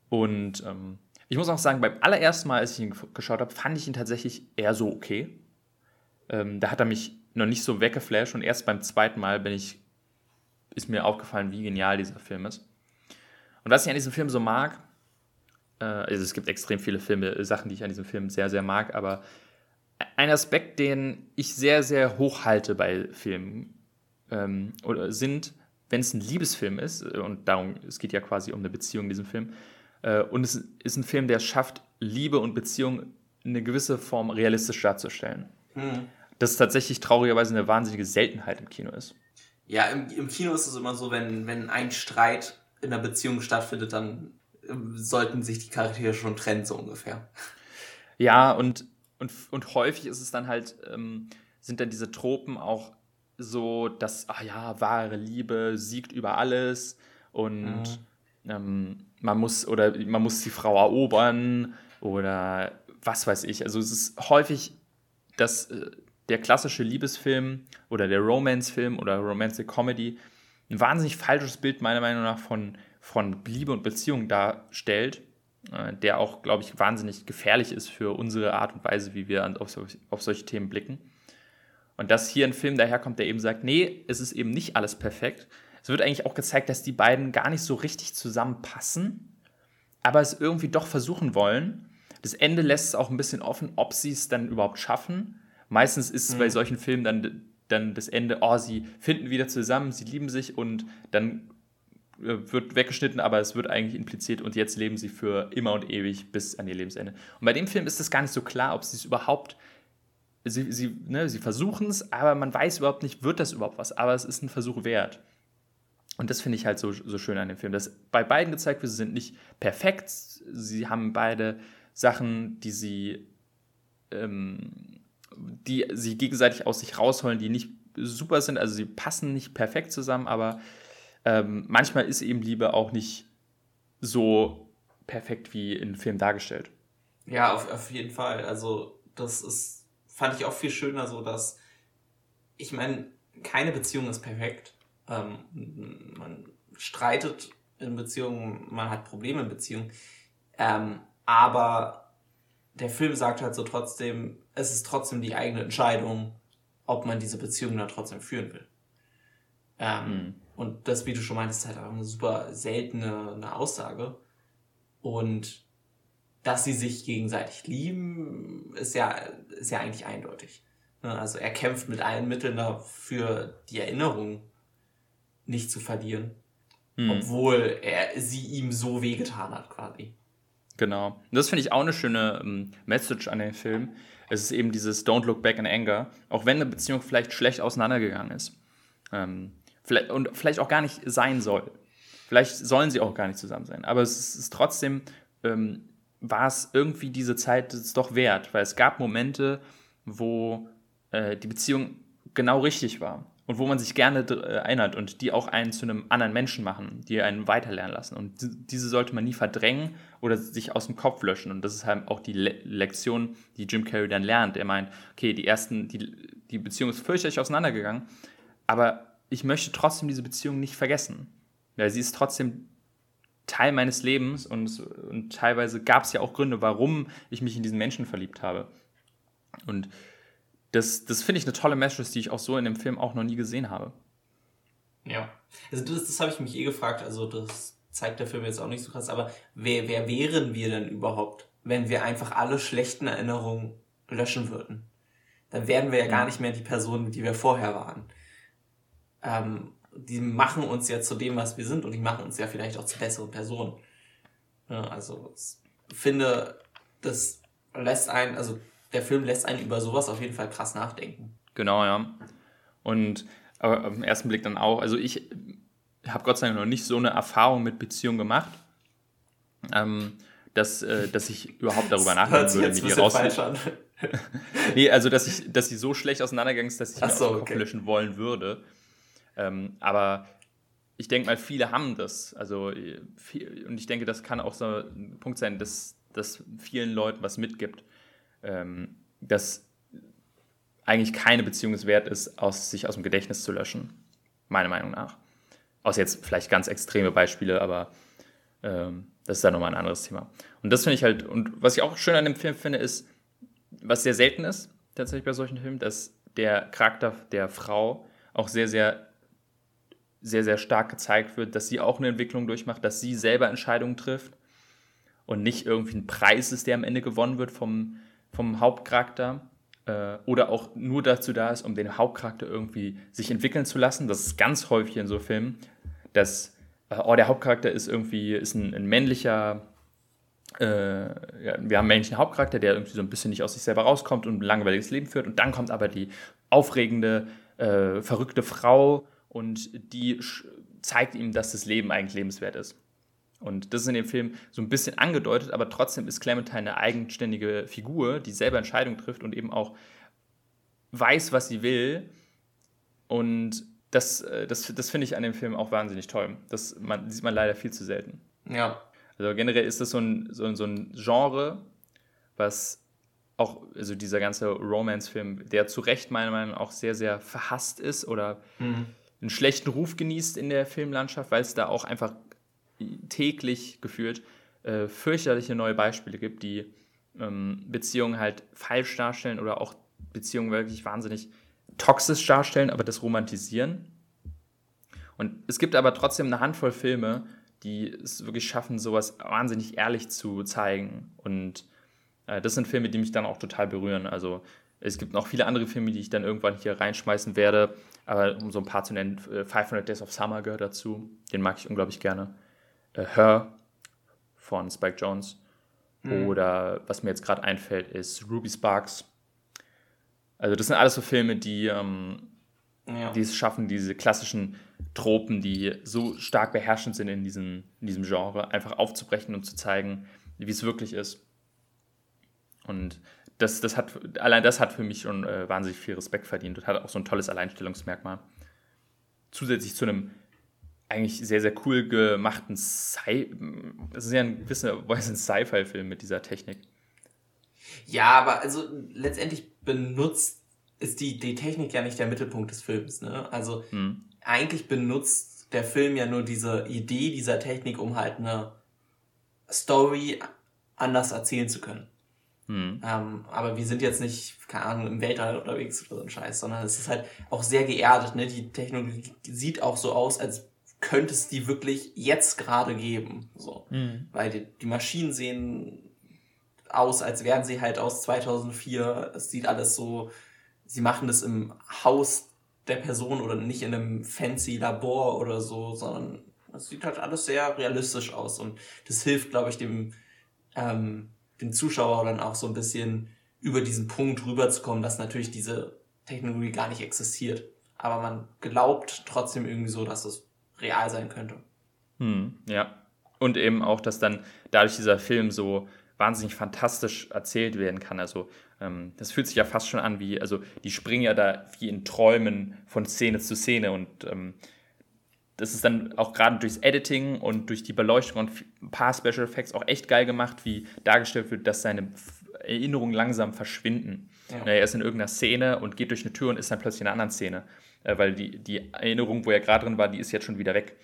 Und ähm, ich muss auch sagen, beim allerersten Mal, als ich ihn geschaut habe, fand ich ihn tatsächlich eher so okay. Ähm, da hat er mich noch nicht so weggeflasht und erst beim zweiten Mal bin ich, ist mir aufgefallen, wie genial dieser Film ist. Und was ich an diesem Film so mag, äh, also es gibt extrem viele Filme, Sachen, die ich an diesem Film sehr, sehr mag, aber ein Aspekt, den ich sehr, sehr hoch halte bei Filmen, ähm, oder sind, wenn es ein Liebesfilm ist, äh, und darum, es geht ja quasi um eine Beziehung in diesem Film, äh, und es ist ein Film, der schafft, Liebe und Beziehung in eine gewisse Form realistisch darzustellen. Mhm das tatsächlich traurigerweise eine wahnsinnige Seltenheit im Kino ist. Ja, im, im Kino ist es immer so, wenn, wenn ein Streit in einer Beziehung stattfindet, dann ähm, sollten sich die Charaktere schon trennen, so ungefähr. Ja, und, und, und häufig ist es dann halt, ähm, sind dann diese Tropen auch so, dass, ach ja, wahre Liebe siegt über alles und mhm. ähm, man muss oder man muss die Frau erobern oder was weiß ich. Also es ist häufig, dass äh, der klassische Liebesfilm oder der Romance-Film oder Romantic Comedy ein wahnsinnig falsches Bild meiner Meinung nach von, von Liebe und Beziehung darstellt äh, der auch, glaube ich, wahnsinnig gefährlich ist für unsere Art und Weise, wie wir auf, auf solche Themen blicken. Und dass hier ein Film daherkommt, der eben sagt, nee, es ist eben nicht alles perfekt. Es wird eigentlich auch gezeigt, dass die beiden gar nicht so richtig zusammenpassen, aber es irgendwie doch versuchen wollen. Das Ende lässt es auch ein bisschen offen, ob sie es dann überhaupt schaffen. Meistens ist es mhm. bei solchen Filmen dann, dann das Ende, oh, sie finden wieder zusammen, sie lieben sich und dann äh, wird weggeschnitten, aber es wird eigentlich impliziert und jetzt leben sie für immer und ewig bis an ihr Lebensende. Und bei dem Film ist es gar nicht so klar, ob sie es überhaupt sie, sie, ne, sie versuchen es, aber man weiß überhaupt nicht, wird das überhaupt was, aber es ist ein Versuch wert. Und das finde ich halt so, so schön an dem Film, dass bei beiden gezeigt wird, sie sind nicht perfekt, sie haben beide Sachen, die sie, ähm, die sie gegenseitig aus sich rausholen, die nicht super sind, also sie passen nicht perfekt zusammen, aber ähm, manchmal ist eben Liebe auch nicht so perfekt wie in Film dargestellt. Ja, auf, auf jeden Fall. Also das ist fand ich auch viel schöner so, dass ich meine, keine Beziehung ist perfekt. Ähm, man streitet in Beziehungen, man hat Probleme in Beziehungen. Ähm, aber der Film sagt halt so trotzdem, es ist trotzdem die eigene Entscheidung, ob man diese Beziehung dann trotzdem führen will. Ähm, mhm. Und das, wie du schon meintest, ist halt auch eine super seltene eine Aussage. Und dass sie sich gegenseitig lieben, ist ja, ist ja eigentlich eindeutig. Ne, also er kämpft mit allen Mitteln dafür, die Erinnerung nicht zu verlieren. Hm. Obwohl er sie ihm so wehgetan hat, quasi. Genau. Und das finde ich auch eine schöne ähm, Message an den Film. Es ist eben dieses Don't look back in anger, auch wenn eine Beziehung vielleicht schlecht auseinandergegangen ist. Ähm, vielleicht, und vielleicht auch gar nicht sein soll. Vielleicht sollen sie auch gar nicht zusammen sein. Aber es ist, trotzdem ähm, war es irgendwie diese Zeit es doch wert, weil es gab Momente, wo äh, die Beziehung genau richtig war und wo man sich gerne äh, erinnert und die auch einen zu einem anderen Menschen machen, die einen weiterlernen lassen. Und diese sollte man nie verdrängen oder sich aus dem Kopf löschen. Und das ist halt auch die Le Lektion, die Jim Carrey dann lernt. Er meint, okay, die ersten, die, die Beziehung ist fürchterlich auseinandergegangen, aber ich möchte trotzdem diese Beziehung nicht vergessen. Weil sie ist trotzdem Teil meines Lebens und, und teilweise gab es ja auch Gründe, warum ich mich in diesen Menschen verliebt habe. Und das, das finde ich eine tolle Message, die ich auch so in dem Film auch noch nie gesehen habe. Ja, also das, das habe ich mich eh gefragt, also das zeigt der Film jetzt auch nicht so krass, aber wer, wer wären wir denn überhaupt, wenn wir einfach alle schlechten Erinnerungen löschen würden? Dann wären wir ja gar nicht mehr die Personen, die wir vorher waren. Ähm, die machen uns ja zu dem, was wir sind und die machen uns ja vielleicht auch zu besseren Personen. Ja, also ich finde, das lässt einen, also der Film lässt einen über sowas auf jeden Fall krass nachdenken. Genau, ja. Und aber am ersten Blick dann auch, also ich habe Gott sei Dank noch nicht so eine Erfahrung mit Beziehungen gemacht, ähm, dass, äh, dass ich überhaupt darüber nachdenken würde, wie die raus nee, also dass ich, dass sie so schlecht auseinandergegangen ist, dass ich Ach so, mir okay. löschen wollen würde. Ähm, aber ich denke mal, viele haben das. Also, viel, und ich denke, das kann auch so ein Punkt sein, dass das vielen Leuten was mitgibt, ähm, dass eigentlich keine Beziehung wert ist, aus, sich aus dem Gedächtnis zu löschen. Meiner Meinung nach. Aus jetzt vielleicht ganz extreme Beispiele, aber ähm, das ist dann nochmal ein anderes Thema. Und das finde ich halt, und was ich auch schön an dem Film finde, ist, was sehr selten ist, tatsächlich bei solchen Filmen, dass der Charakter der Frau auch sehr, sehr sehr, sehr stark gezeigt wird, dass sie auch eine Entwicklung durchmacht, dass sie selber Entscheidungen trifft und nicht irgendwie ein Preis ist, der am Ende gewonnen wird vom, vom Hauptcharakter äh, oder auch nur dazu da ist, um den Hauptcharakter irgendwie sich entwickeln zu lassen. Das ist ganz häufig in so Filmen, dass äh, oh, der Hauptcharakter ist irgendwie ist ein, ein männlicher äh, ja, wir haben einen männlichen Hauptcharakter, der irgendwie so ein bisschen nicht aus sich selber rauskommt und ein langweiliges Leben führt. Und dann kommt aber die aufregende, äh, verrückte Frau und die zeigt ihm, dass das Leben eigentlich lebenswert ist. Und das ist in dem Film so ein bisschen angedeutet, aber trotzdem ist Clementine eine eigenständige Figur, die selber Entscheidungen trifft und eben auch weiß, was sie will. Und das, äh, das, das finde ich an dem Film auch wahnsinnig toll. Das man, sieht man leider viel zu selten. Ja. Also generell ist das so ein, so, so ein Genre, was auch, also dieser ganze Romance-Film, der zu Recht meiner Meinung nach auch sehr, sehr verhasst ist oder mhm einen schlechten Ruf genießt in der Filmlandschaft, weil es da auch einfach täglich geführt äh, fürchterliche neue Beispiele gibt, die ähm, Beziehungen halt falsch darstellen oder auch Beziehungen wirklich wahnsinnig toxisch darstellen, aber das romantisieren. Und es gibt aber trotzdem eine Handvoll Filme, die es wirklich schaffen, sowas wahnsinnig ehrlich zu zeigen. Und äh, das sind Filme, die mich dann auch total berühren. Also es gibt noch viele andere Filme, die ich dann irgendwann hier reinschmeißen werde. Aber um so ein paar zu nennen, 500 äh, Days of Summer gehört dazu. Den mag ich unglaublich gerne. Äh, Her von Spike Jones. Mhm. Oder was mir jetzt gerade einfällt, ist Ruby Sparks. Also das sind alles so Filme, die, ähm, ja. die es schaffen, diese klassischen Tropen, die so stark beherrschend sind in, diesen, in diesem Genre, einfach aufzubrechen und zu zeigen, wie es wirklich ist. Und das, das hat, allein das hat für mich schon äh, wahnsinnig viel Respekt verdient und hat auch so ein tolles Alleinstellungsmerkmal. Zusätzlich zu einem eigentlich sehr, sehr cool gemachten Sci... Das ist ja ein gewisser Weise ein Sci-Fi-Film mit dieser Technik. Ja, aber also letztendlich benutzt ist die, die Technik ja nicht der Mittelpunkt des Films. Ne? Also hm. eigentlich benutzt der Film ja nur diese Idee dieser Technik, um halt eine Story anders erzählen zu können. Hm. Ähm, aber wir sind jetzt nicht, keine Ahnung, im Weltall unterwegs oder so ein Scheiß, sondern es ist halt auch sehr geerdet. Ne? Die Technologie sieht auch so aus, als könnte es die wirklich jetzt gerade geben. So. Mhm. Weil die, die Maschinen sehen aus, als wären sie halt aus 2004. Es sieht alles so, sie machen das im Haus der Person oder nicht in einem fancy Labor oder so, sondern es sieht halt alles sehr realistisch aus und das hilft, glaube ich, dem, ähm, dem Zuschauer dann auch so ein bisschen über diesen Punkt rüberzukommen, dass natürlich diese Technologie gar nicht existiert. Aber man glaubt trotzdem irgendwie so, dass es real sein könnte. Hm, ja. Und eben auch, dass dann dadurch dieser Film so wahnsinnig fantastisch erzählt werden kann. Also ähm, das fühlt sich ja fast schon an wie, also die springen ja da wie in Träumen von Szene zu Szene und ähm, das ist dann auch gerade durchs Editing und durch die Beleuchtung und ein paar Special Effects auch echt geil gemacht, wie dargestellt wird, dass seine Erinnerungen langsam verschwinden. Ja. Er ist in irgendeiner Szene und geht durch eine Tür und ist dann plötzlich in einer anderen Szene äh, weil die, die Erinnerung, wo er gerade drin war, die ist jetzt schon wieder weg.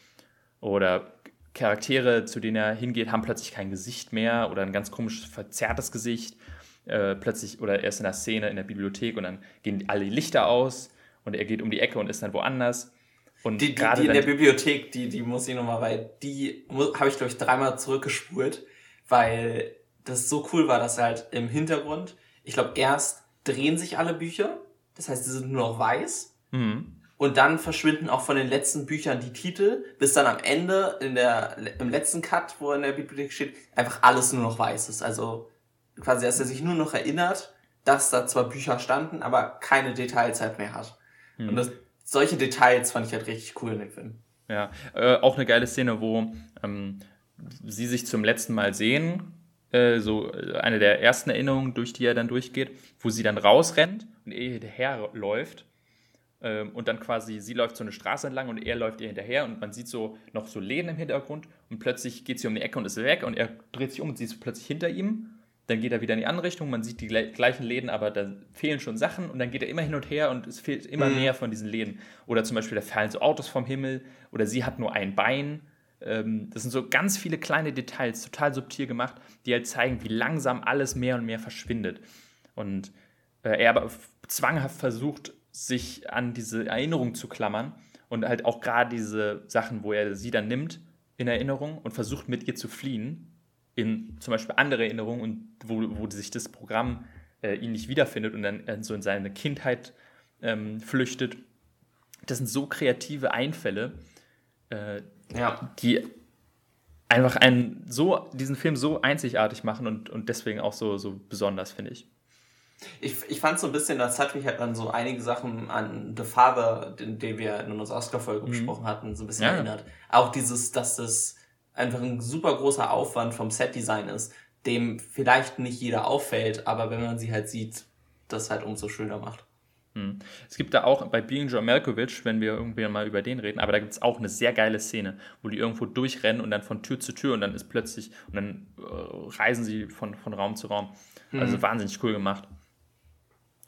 Oder Charaktere, zu denen er hingeht, haben plötzlich kein Gesicht mehr oder ein ganz komisches, verzerrtes Gesicht. Äh, plötzlich, oder er ist in der Szene in der Bibliothek und dann gehen alle Lichter aus und er geht um die Ecke und ist dann woanders. Und die, die, die in der Bibliothek, die, die muss ich nochmal, weil die habe ich, glaube ich, dreimal zurückgespult, weil das so cool war, dass halt im Hintergrund, ich glaube, erst drehen sich alle Bücher, das heißt, sie sind nur noch weiß Mhm. Und dann verschwinden auch von den letzten Büchern die Titel, bis dann am Ende in der, im letzten Cut, wo in der Bibliothek steht, einfach alles nur noch weiß ist. Also quasi, dass er sich nur noch erinnert, dass da zwar Bücher standen, aber keine Detailzeit mehr hat. Mhm. Und das, solche Details fand ich halt richtig cool in dem Film. Ja, äh, auch eine geile Szene, wo ähm, sie sich zum letzten Mal sehen, äh, so äh, eine der ersten Erinnerungen, durch die er dann durchgeht, wo sie dann rausrennt und er hinterher läuft ähm, und dann quasi, sie läuft so eine Straße entlang und er läuft ihr hinterher und man sieht so noch so Läden im Hintergrund und plötzlich geht sie um die Ecke und ist weg und er dreht sich um und sie ist plötzlich hinter ihm. Dann geht er wieder in die andere Richtung, man sieht die gleichen Läden, aber da fehlen schon Sachen und dann geht er immer hin und her und es fehlt immer mhm. mehr von diesen Läden. Oder zum Beispiel, da fallen so Autos vom Himmel oder sie hat nur ein Bein. Ähm, das sind so ganz viele kleine Details, total subtil gemacht, die halt zeigen, wie langsam alles mehr und mehr verschwindet. Und äh, er aber zwanghaft versucht, sich an diese Erinnerung zu klammern und halt auch gerade diese Sachen, wo er sie dann nimmt in Erinnerung und versucht mit ihr zu fliehen, in zum Beispiel andere Erinnerungen und wo, wo sich das Programm äh, ihn nicht wiederfindet und dann äh, so in seine Kindheit ähm, flüchtet. Das sind so kreative Einfälle, äh, ja. die einfach einen so, diesen Film so einzigartig machen und, und deswegen auch so, so besonders, finde ich. Ich, ich fand so ein bisschen, das hat mich halt an so einige Sachen an The Father, den, den wir in unserer Oscar-Folge mhm. besprochen hatten, so ein bisschen ja. erinnert. Auch dieses, dass das einfach ein super großer Aufwand vom Set-Design ist, dem vielleicht nicht jeder auffällt, aber wenn man sie halt sieht, das halt umso schöner macht. Mhm. Es gibt da auch bei Being John Malkovich, wenn wir irgendwie mal über den reden, aber da gibt es auch eine sehr geile Szene, wo die irgendwo durchrennen und dann von Tür zu Tür und dann ist plötzlich, und dann äh, reisen sie von, von Raum zu Raum. Also mhm. wahnsinnig cool gemacht.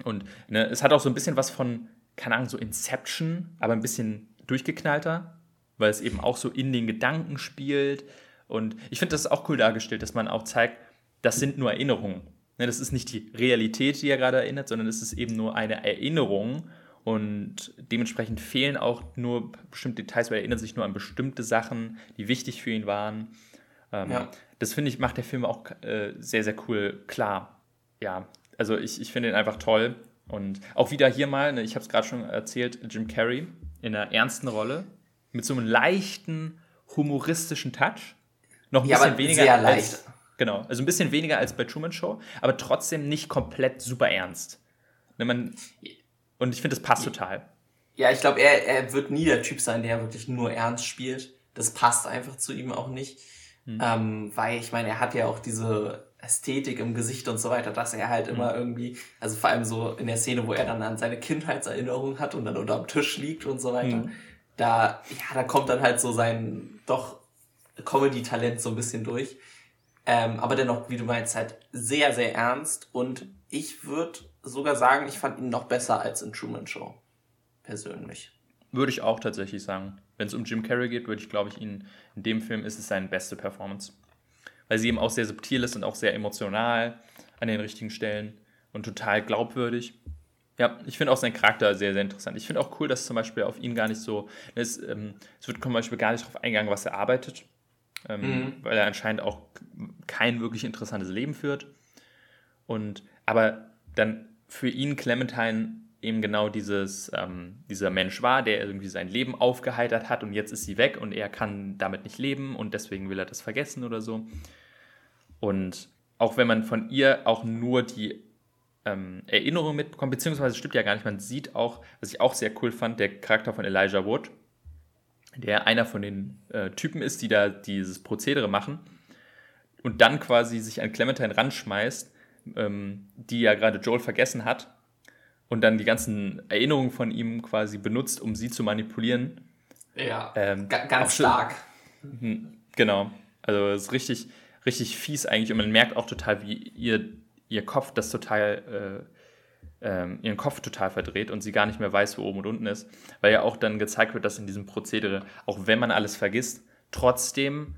Und ne, es hat auch so ein bisschen was von, keine Ahnung, so Inception, aber ein bisschen durchgeknallter, weil es eben auch so in den Gedanken spielt Und ich finde das auch cool dargestellt, dass man auch zeigt, das sind nur Erinnerungen. Ne, das ist nicht die Realität, die er gerade erinnert, sondern es ist eben nur eine Erinnerung. Und dementsprechend fehlen auch nur bestimmte Details, weil er erinnert sich nur an bestimmte Sachen, die wichtig für ihn waren. Ähm, ja. Das finde ich, macht der Film auch äh, sehr, sehr cool klar. Ja, also ich, ich finde ihn einfach toll. Und auch wieder hier mal, ne, ich habe es gerade schon erzählt, Jim Carrey in einer ernsten Rolle mit so einem leichten humoristischen Touch. Noch ein ja, bisschen weniger sehr leicht. Als, genau, also ein bisschen weniger als bei Truman Show, aber trotzdem nicht komplett super ernst. Ne, man, und ich finde, das passt total. Ja, ich glaube, er, er wird nie der Typ sein, der wirklich nur ernst spielt. Das passt einfach zu ihm auch nicht. Hm. Ähm, weil ich meine, er hat ja auch diese Ästhetik im Gesicht und so weiter, dass er halt mhm. immer irgendwie, also vor allem so in der Szene, wo er dann an seine Kindheitserinnerung hat und dann unterm Tisch liegt und so weiter, mhm. da, ja, da kommt dann halt so sein doch Comedy-Talent so ein bisschen durch. Ähm, aber dennoch, wie du meinst, halt sehr, sehr ernst und ich würde sogar sagen, ich fand ihn noch besser als in Truman Show. Persönlich. Würde ich auch tatsächlich sagen. Wenn es um Jim Carrey geht, würde ich, glaube ich, ihn in dem Film ist es seine beste Performance weil sie eben auch sehr subtil ist und auch sehr emotional an den richtigen Stellen und total glaubwürdig. Ja, ich finde auch seinen Charakter sehr, sehr interessant. Ich finde auch cool, dass zum Beispiel auf ihn gar nicht so, es, ähm, es wird zum Beispiel gar nicht darauf eingegangen, was er arbeitet, ähm, mhm. weil er anscheinend auch kein wirklich interessantes Leben führt. Und aber dann für ihn Clementine eben genau dieses, ähm, dieser Mensch war, der irgendwie sein Leben aufgeheitert hat und jetzt ist sie weg und er kann damit nicht leben und deswegen will er das vergessen oder so. Und auch wenn man von ihr auch nur die ähm, Erinnerung mitbekommt, beziehungsweise stimmt ja gar nicht, man sieht auch, was ich auch sehr cool fand, der Charakter von Elijah Wood, der einer von den äh, Typen ist, die da dieses Prozedere machen und dann quasi sich an Clementine ranschmeißt, ähm, die ja gerade Joel vergessen hat und dann die ganzen Erinnerungen von ihm quasi benutzt, um sie zu manipulieren. Ja, ähm, ganz stark. Mhm, genau. Also es ist richtig, richtig fies eigentlich und man merkt auch total, wie ihr, ihr Kopf das total, äh, äh, ihren Kopf total verdreht und sie gar nicht mehr weiß, wo oben und unten ist. Weil ja auch dann gezeigt wird, dass in diesem Prozedere, auch wenn man alles vergisst, trotzdem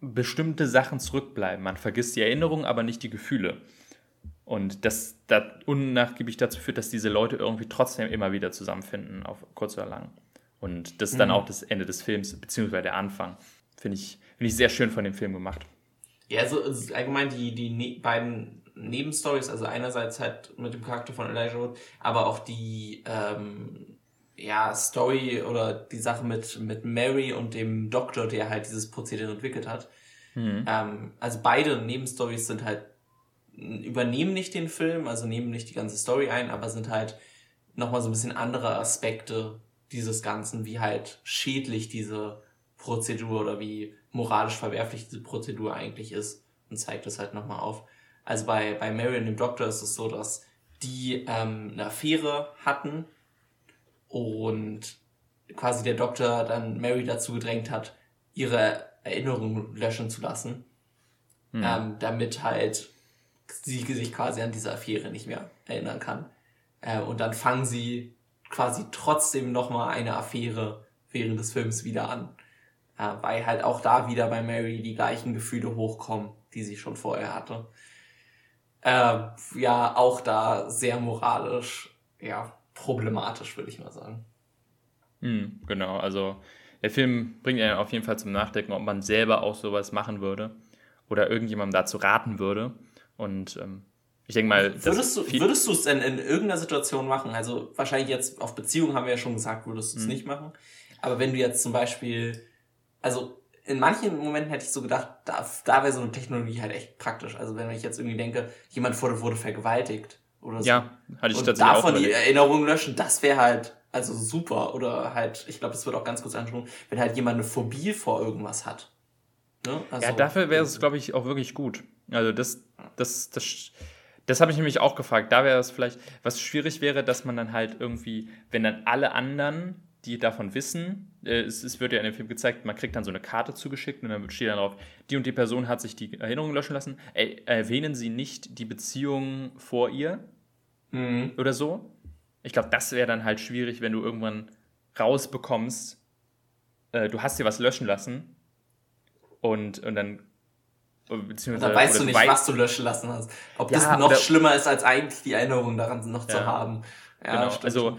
bestimmte Sachen zurückbleiben. Man vergisst die Erinnerungen, aber nicht die Gefühle. Und das, das unnachgiebig dazu führt, dass diese Leute irgendwie trotzdem immer wieder zusammenfinden, auf kurz oder lang. Und das ist dann mhm. auch das Ende des Films, beziehungsweise der Anfang. Finde ich, find ich sehr schön von dem Film gemacht. Ja, also allgemein die, die ne beiden Nebenstories, also einerseits halt mit dem Charakter von Elijah Wood, aber auch die ähm, ja, Story oder die Sache mit, mit Mary und dem Doktor, der halt dieses Prozedere entwickelt hat. Mhm. Ähm, also beide Nebenstories sind halt übernehmen nicht den Film, also nehmen nicht die ganze Story ein, aber sind halt nochmal so ein bisschen andere Aspekte dieses Ganzen, wie halt schädlich diese Prozedur oder wie moralisch verwerflich diese Prozedur eigentlich ist und zeigt das halt nochmal auf. Also bei, bei Mary und dem Doktor ist es so, dass die ähm, eine Affäre hatten und quasi der Doktor dann Mary dazu gedrängt hat, ihre Erinnerungen löschen zu lassen, hm. ähm, damit halt sie sich quasi an diese Affäre nicht mehr erinnern kann. Äh, und dann fangen sie quasi trotzdem nochmal eine Affäre während des Films wieder an. Äh, weil halt auch da wieder bei Mary die gleichen Gefühle hochkommen, die sie schon vorher hatte. Äh, ja, auch da sehr moralisch, ja, problematisch, würde ich mal sagen. Hm, genau, also der Film bringt ja auf jeden Fall zum Nachdenken, ob man selber auch sowas machen würde oder irgendjemandem dazu raten würde. Und ähm, ich denke mal. Würdest du, würdest du es denn in irgendeiner Situation machen? Also wahrscheinlich jetzt auf Beziehung haben wir ja schon gesagt, würdest du es mhm. nicht machen. Aber wenn du jetzt zum Beispiel, also in manchen Momenten hätte ich so gedacht, da, da wäre so eine Technologie halt echt praktisch. Also wenn ich jetzt irgendwie denke, jemand wurde, wurde vergewaltigt oder so. Ja, hatte ich und tatsächlich davon auch die Erinnerung löschen, das wäre halt also super. Oder halt, ich glaube, das wird auch ganz kurz anschauen, wenn halt jemand eine Phobie vor irgendwas hat. Ne? Also, ja, dafür wäre es, glaube ich, auch wirklich gut. Also das, das, das, das habe ich nämlich auch gefragt. Da wäre es vielleicht, was schwierig wäre, dass man dann halt irgendwie, wenn dann alle anderen, die davon wissen, äh, es, es, wird ja in dem Film gezeigt, man kriegt dann so eine Karte zugeschickt und dann steht dann drauf, die und die Person hat sich die Erinnerungen löschen lassen. Er, erwähnen sie nicht die Beziehung vor ihr mhm. oder so. Ich glaube, das wäre dann halt schwierig, wenn du irgendwann rausbekommst, äh, du hast dir was löschen lassen Und, und dann Beziehungsweise, dann weißt du nicht, weißt, was du löschen lassen hast. Ob ja, das noch oder, schlimmer ist, als eigentlich die Erinnerung daran noch ja, zu haben. Ja, genau. Also,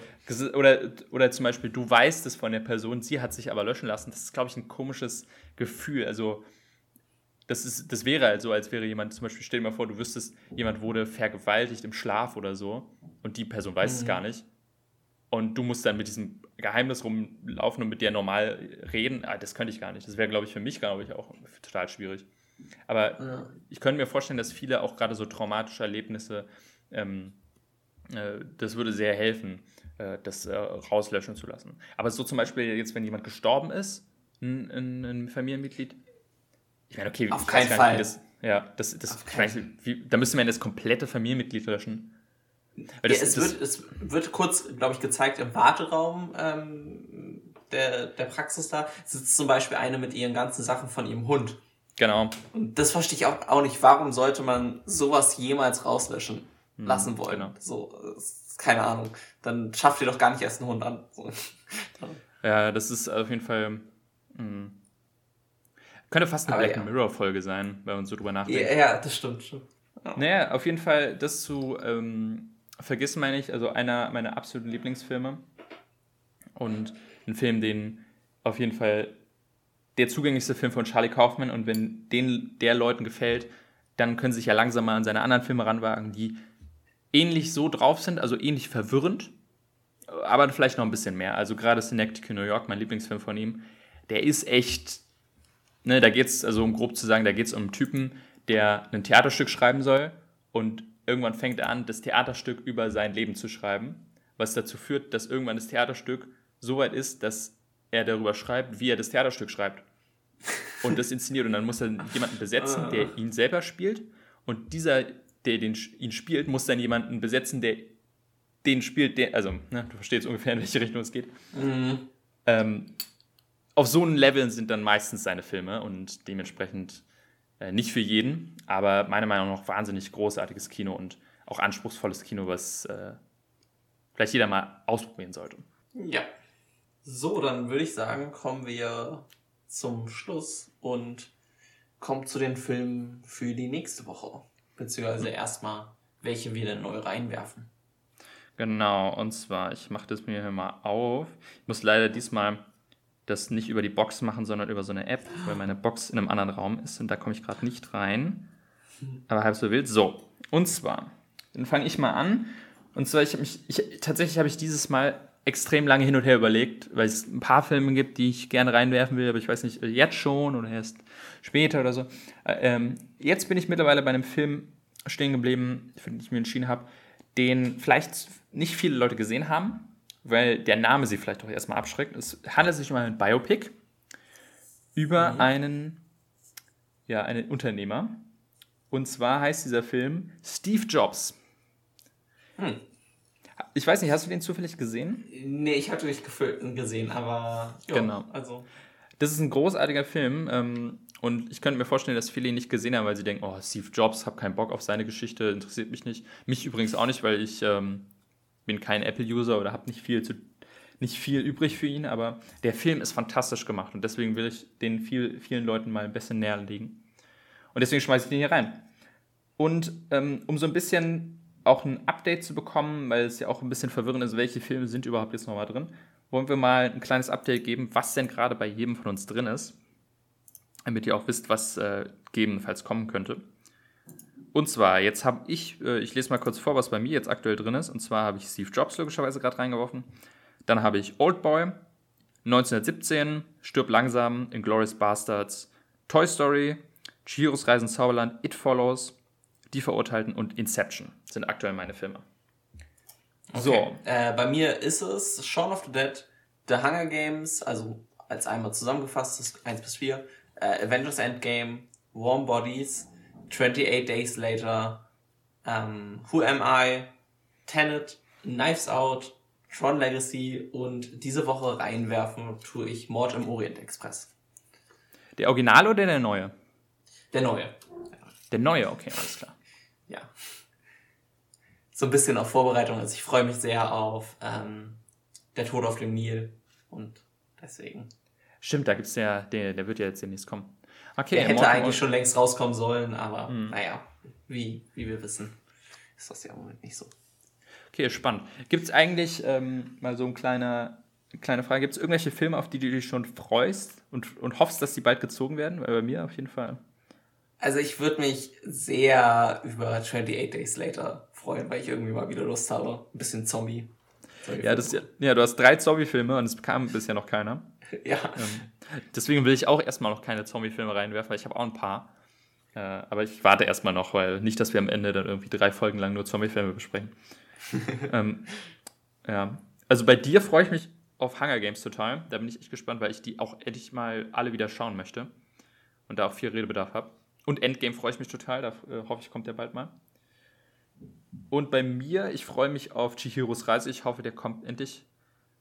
oder, oder zum Beispiel, du weißt es von der Person, sie hat sich aber löschen lassen. Das ist, glaube ich, ein komisches Gefühl. Also, das, ist, das wäre halt so, als wäre jemand, zum Beispiel, stell dir mal vor, du wüsstest, jemand wurde vergewaltigt im Schlaf oder so und die Person weiß mhm. es gar nicht. Und du musst dann mit diesem Geheimnis rumlaufen und mit dir normal reden. Ah, das könnte ich gar nicht. Das wäre, glaube ich, für mich, glaube ich, auch total schwierig. Aber ja. ich könnte mir vorstellen, dass viele auch gerade so traumatische Erlebnisse, ähm, äh, das würde sehr helfen, äh, das äh, rauslöschen zu lassen. Aber so zum Beispiel jetzt, wenn jemand gestorben ist, ein, ein, ein Familienmitglied, ich meine, okay, auf keinen Fall. Das, ja, das, das, weiß, wie, da müsste man das komplette Familienmitglied löschen. Das, ja, es, das, wird, es wird kurz, glaube ich, gezeigt im Warteraum ähm, der, der Praxis da, sitzt zum Beispiel eine mit ihren ganzen Sachen von ihrem Hund. Genau. Und das verstehe ich auch, auch nicht. Warum sollte man sowas jemals rauslöschen hm, lassen wollen? Genau. So, keine Ahnung. Dann schafft ihr doch gar nicht erst einen Hund an. So. Ja, das ist auf jeden Fall. Mh. Hm. Könnte fast eine Aber Black ja. Mirror-Folge sein, wenn man so drüber nachdenkt. Ja, ja das stimmt schon. Ja. Naja, auf jeden Fall, das zu ähm, vergessen meine ich, also einer meiner absoluten Lieblingsfilme. Und ein Film, den auf jeden Fall der zugänglichste Film von Charlie Kaufman und wenn den der Leuten gefällt, dann können sie sich ja langsam mal an seine anderen Filme ranwagen, die ähnlich so drauf sind, also ähnlich verwirrend, aber vielleicht noch ein bisschen mehr. Also gerade Synecdoche New York, mein Lieblingsfilm von ihm, der ist echt, ne, da geht's, also um grob zu sagen, da geht es um einen Typen, der ein Theaterstück schreiben soll und irgendwann fängt er an, das Theaterstück über sein Leben zu schreiben, was dazu führt, dass irgendwann das Theaterstück so weit ist, dass er darüber schreibt, wie er das Theaterstück schreibt. Und das inszeniert. Und dann muss er jemanden besetzen, der ah. ihn selber spielt. Und dieser, der den, ihn spielt, muss dann jemanden besetzen, der den spielt, der, also, ne, du verstehst ungefähr, in welche Richtung es geht. Mhm. Ähm, auf so einem Level sind dann meistens seine Filme und dementsprechend äh, nicht für jeden, aber meiner Meinung nach wahnsinnig großartiges Kino und auch anspruchsvolles Kino, was äh, vielleicht jeder mal ausprobieren sollte. Ja, so, dann würde ich sagen, kommen wir zum Schluss und kommen zu den Filmen für die nächste Woche. Beziehungsweise erstmal, welche wir denn neu reinwerfen. Genau, und zwar, ich mache das mir hier mal auf. Ich muss leider diesmal das nicht über die Box machen, sondern über so eine App, weil meine Box in einem anderen Raum ist und da komme ich gerade nicht rein. Aber halb so wild. So, und zwar, dann fange ich mal an. Und zwar, ich habe mich, ich, tatsächlich habe ich dieses Mal extrem lange hin und her überlegt, weil es ein paar Filme gibt, die ich gerne reinwerfen will, aber ich weiß nicht, jetzt schon oder erst später oder so. Äh, ähm, jetzt bin ich mittlerweile bei einem Film stehen geblieben, für den ich mir entschieden habe, den vielleicht nicht viele Leute gesehen haben, weil der Name sie vielleicht auch erstmal abschreckt. Es handelt sich um einen Biopic über mhm. einen, ja, einen Unternehmer. Und zwar heißt dieser Film Steve Jobs. Hm. Ich weiß nicht, hast du den zufällig gesehen? Nee, ich hatte nicht gesehen, aber ja, genau. Also. Das ist ein großartiger Film ähm, und ich könnte mir vorstellen, dass viele ihn nicht gesehen haben, weil sie denken, oh, Steve Jobs, hab keinen Bock auf seine Geschichte, interessiert mich nicht. Mich übrigens auch nicht, weil ich ähm, bin kein Apple-User oder habe nicht viel zu nicht viel übrig für ihn, aber der Film ist fantastisch gemacht und deswegen will ich den viel, vielen Leuten mal ein bisschen näher legen. Und deswegen schmeiße ich den hier rein. Und ähm, um so ein bisschen auch ein Update zu bekommen, weil es ja auch ein bisschen verwirrend ist, welche Filme sind überhaupt jetzt nochmal drin, wollen wir mal ein kleines Update geben, was denn gerade bei jedem von uns drin ist, damit ihr auch wisst, was äh, gegebenenfalls kommen könnte. Und zwar, jetzt habe ich, äh, ich lese mal kurz vor, was bei mir jetzt aktuell drin ist. Und zwar habe ich Steve Jobs logischerweise gerade reingeworfen. Dann habe ich Old Boy, 1917, Stirb langsam, Inglourious Bastards, Toy Story, Chihiros Reisen Zauberland, It Follows, die Verurteilten und Inception sind aktuell meine Filme. Okay. So. Äh, bei mir ist es Shaun of the Dead, The Hunger Games, also als einmal zusammengefasst, das 1 bis 4, äh, Avengers Endgame, Warm Bodies, 28 Days Later, ähm, Who Am I, Tenet, Knives Out, Tron Legacy und diese Woche reinwerfen tue ich Mord im Orient Express. Der Original oder der neue? Der neue. Der neue, okay, alles klar ja, so ein bisschen auf Vorbereitung ist. Ich freue mich sehr auf ähm, Der Tod auf dem Nil und deswegen. Stimmt, da gibt es ja, der, der wird ja jetzt demnächst kommen. Okay, Der hätte eigentlich schon längst rauskommen sollen, aber mhm. naja, wie, wie wir wissen, ist das ja im Moment nicht so. Okay, spannend. Gibt es eigentlich, ähm, mal so ein kleiner, kleine Frage, gibt es irgendwelche Filme, auf die du dich schon freust und, und hoffst, dass die bald gezogen werden? Weil bei mir auf jeden Fall. Also ich würde mich sehr über 28 Days Later freuen, weil ich irgendwie mal wieder Lust habe. Ein bisschen Zombie. Ja, das, ja, du hast drei Zombie-Filme und es kam bisher noch keiner. Ja. Ähm, deswegen will ich auch erstmal noch keine Zombie-Filme reinwerfen, weil ich habe auch ein paar. Äh, aber ich warte erstmal noch, weil nicht, dass wir am Ende dann irgendwie drei Folgen lang nur Zombie-Filme besprechen. ähm, ja. Also bei dir freue ich mich auf Hunger Games total. Da bin ich echt gespannt, weil ich die auch endlich mal alle wieder schauen möchte. Und da auch viel Redebedarf habe. Und Endgame freue ich mich total. Da äh, hoffe ich, kommt der bald mal. Und bei mir, ich freue mich auf Chihiros Reise. Ich hoffe, der kommt endlich.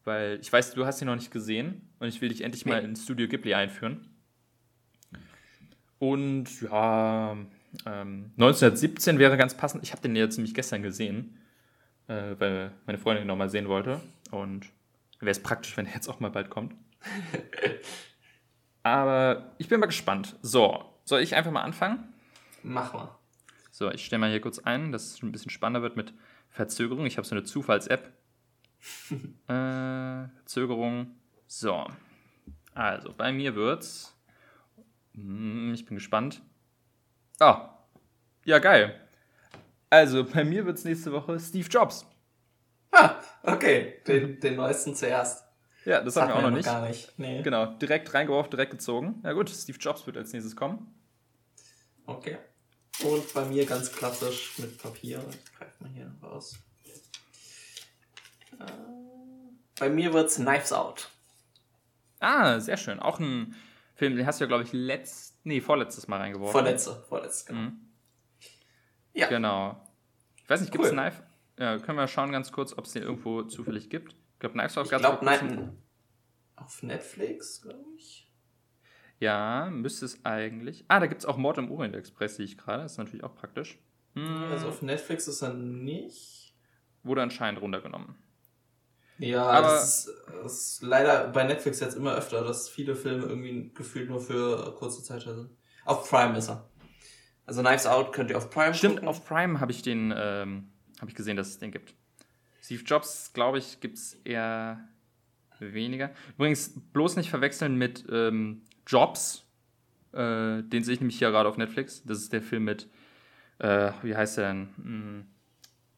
Weil ich weiß, du hast ihn noch nicht gesehen. Und ich will dich endlich mal ins Studio Ghibli einführen. Und ja, ähm, 1917 wäre ganz passend. Ich habe den jetzt nämlich gestern gesehen äh, weil meine Freundin ihn nochmal sehen wollte. Und wäre es praktisch, wenn er jetzt auch mal bald kommt. Aber ich bin mal gespannt. So, soll ich einfach mal anfangen? Mach mal. So, ich stelle mal hier kurz ein, dass es ein bisschen spannender wird mit Verzögerung. Ich habe so eine Zufalls-App. äh, Verzögerung. So. Also, bei mir wird's. Hm, ich bin gespannt. Ah. Ja, geil. Also, bei mir wird es nächste Woche Steve Jobs. Ah, okay. Den, den neuesten zuerst. Ja, das, das haben wir auch noch nicht. Gar nicht. Nee. Genau, direkt reingeworfen, direkt gezogen. Ja gut, Steve Jobs wird als nächstes kommen. Okay. Und bei mir ganz klassisch mit Papier. Ich greife mal hier raus. Äh, bei mir wird es Knives Out. Ah, sehr schön. Auch ein Film, den hast du ja, glaube ich, letzt, nee, vorletztes Mal reingeworfen. Vorletzte, vorletzte, genau. Mhm. Ja. Genau. Ich weiß nicht, gibt es cool. Knife? Ja, können wir schauen ganz kurz, ob es den irgendwo zufällig gibt. Ich glaube, Knives Out ganz Ich glaube, nein. Auf Netflix, glaube ich. Ja, müsste es eigentlich. Ah, da gibt es auch Mord im Orient Express, sehe ich gerade. Das ist natürlich auch praktisch. Hm. Also auf Netflix ist er nicht. Wurde anscheinend runtergenommen. Ja, aber das ist, das ist leider bei Netflix jetzt immer öfter, dass viele Filme irgendwie gefühlt nur für kurze Zeit sind. Auf Prime ist er. Also Knives Out könnt ihr auf Prime Stimmt, gucken. auf Prime habe ich den, ähm, habe ich gesehen, dass es den gibt. Steve Jobs, glaube ich, gibt es eher weniger. Übrigens, bloß nicht verwechseln mit ähm, Jobs. Äh, den sehe ich nämlich hier gerade auf Netflix. Das ist der Film mit, äh, wie heißt der denn? Hm,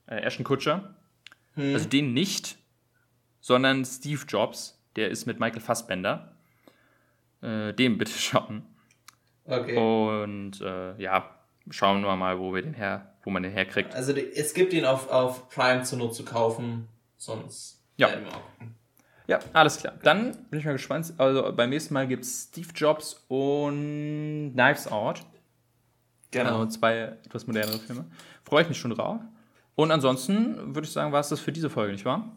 äh, Ashton Kutcher. Hm. Also den nicht, sondern Steve Jobs. Der ist mit Michael Fassbender. Äh, den bitte schauen. Okay. Und äh, ja, schauen wir mal, wo wir den her, wo man den herkriegt. Also es gibt ihn auf, auf Prime zur Not zu kaufen, sonst ja. Ja, alles klar. Dann bin ich mal gespannt. Also beim nächsten Mal gibt es Steve Jobs und Knives Out. Genau. Also zwei etwas modernere Filme. Freue ich mich schon drauf. Und ansonsten würde ich sagen, war es das für diese Folge, nicht wahr?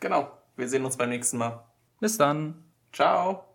Genau. Wir sehen uns beim nächsten Mal. Bis dann. Ciao.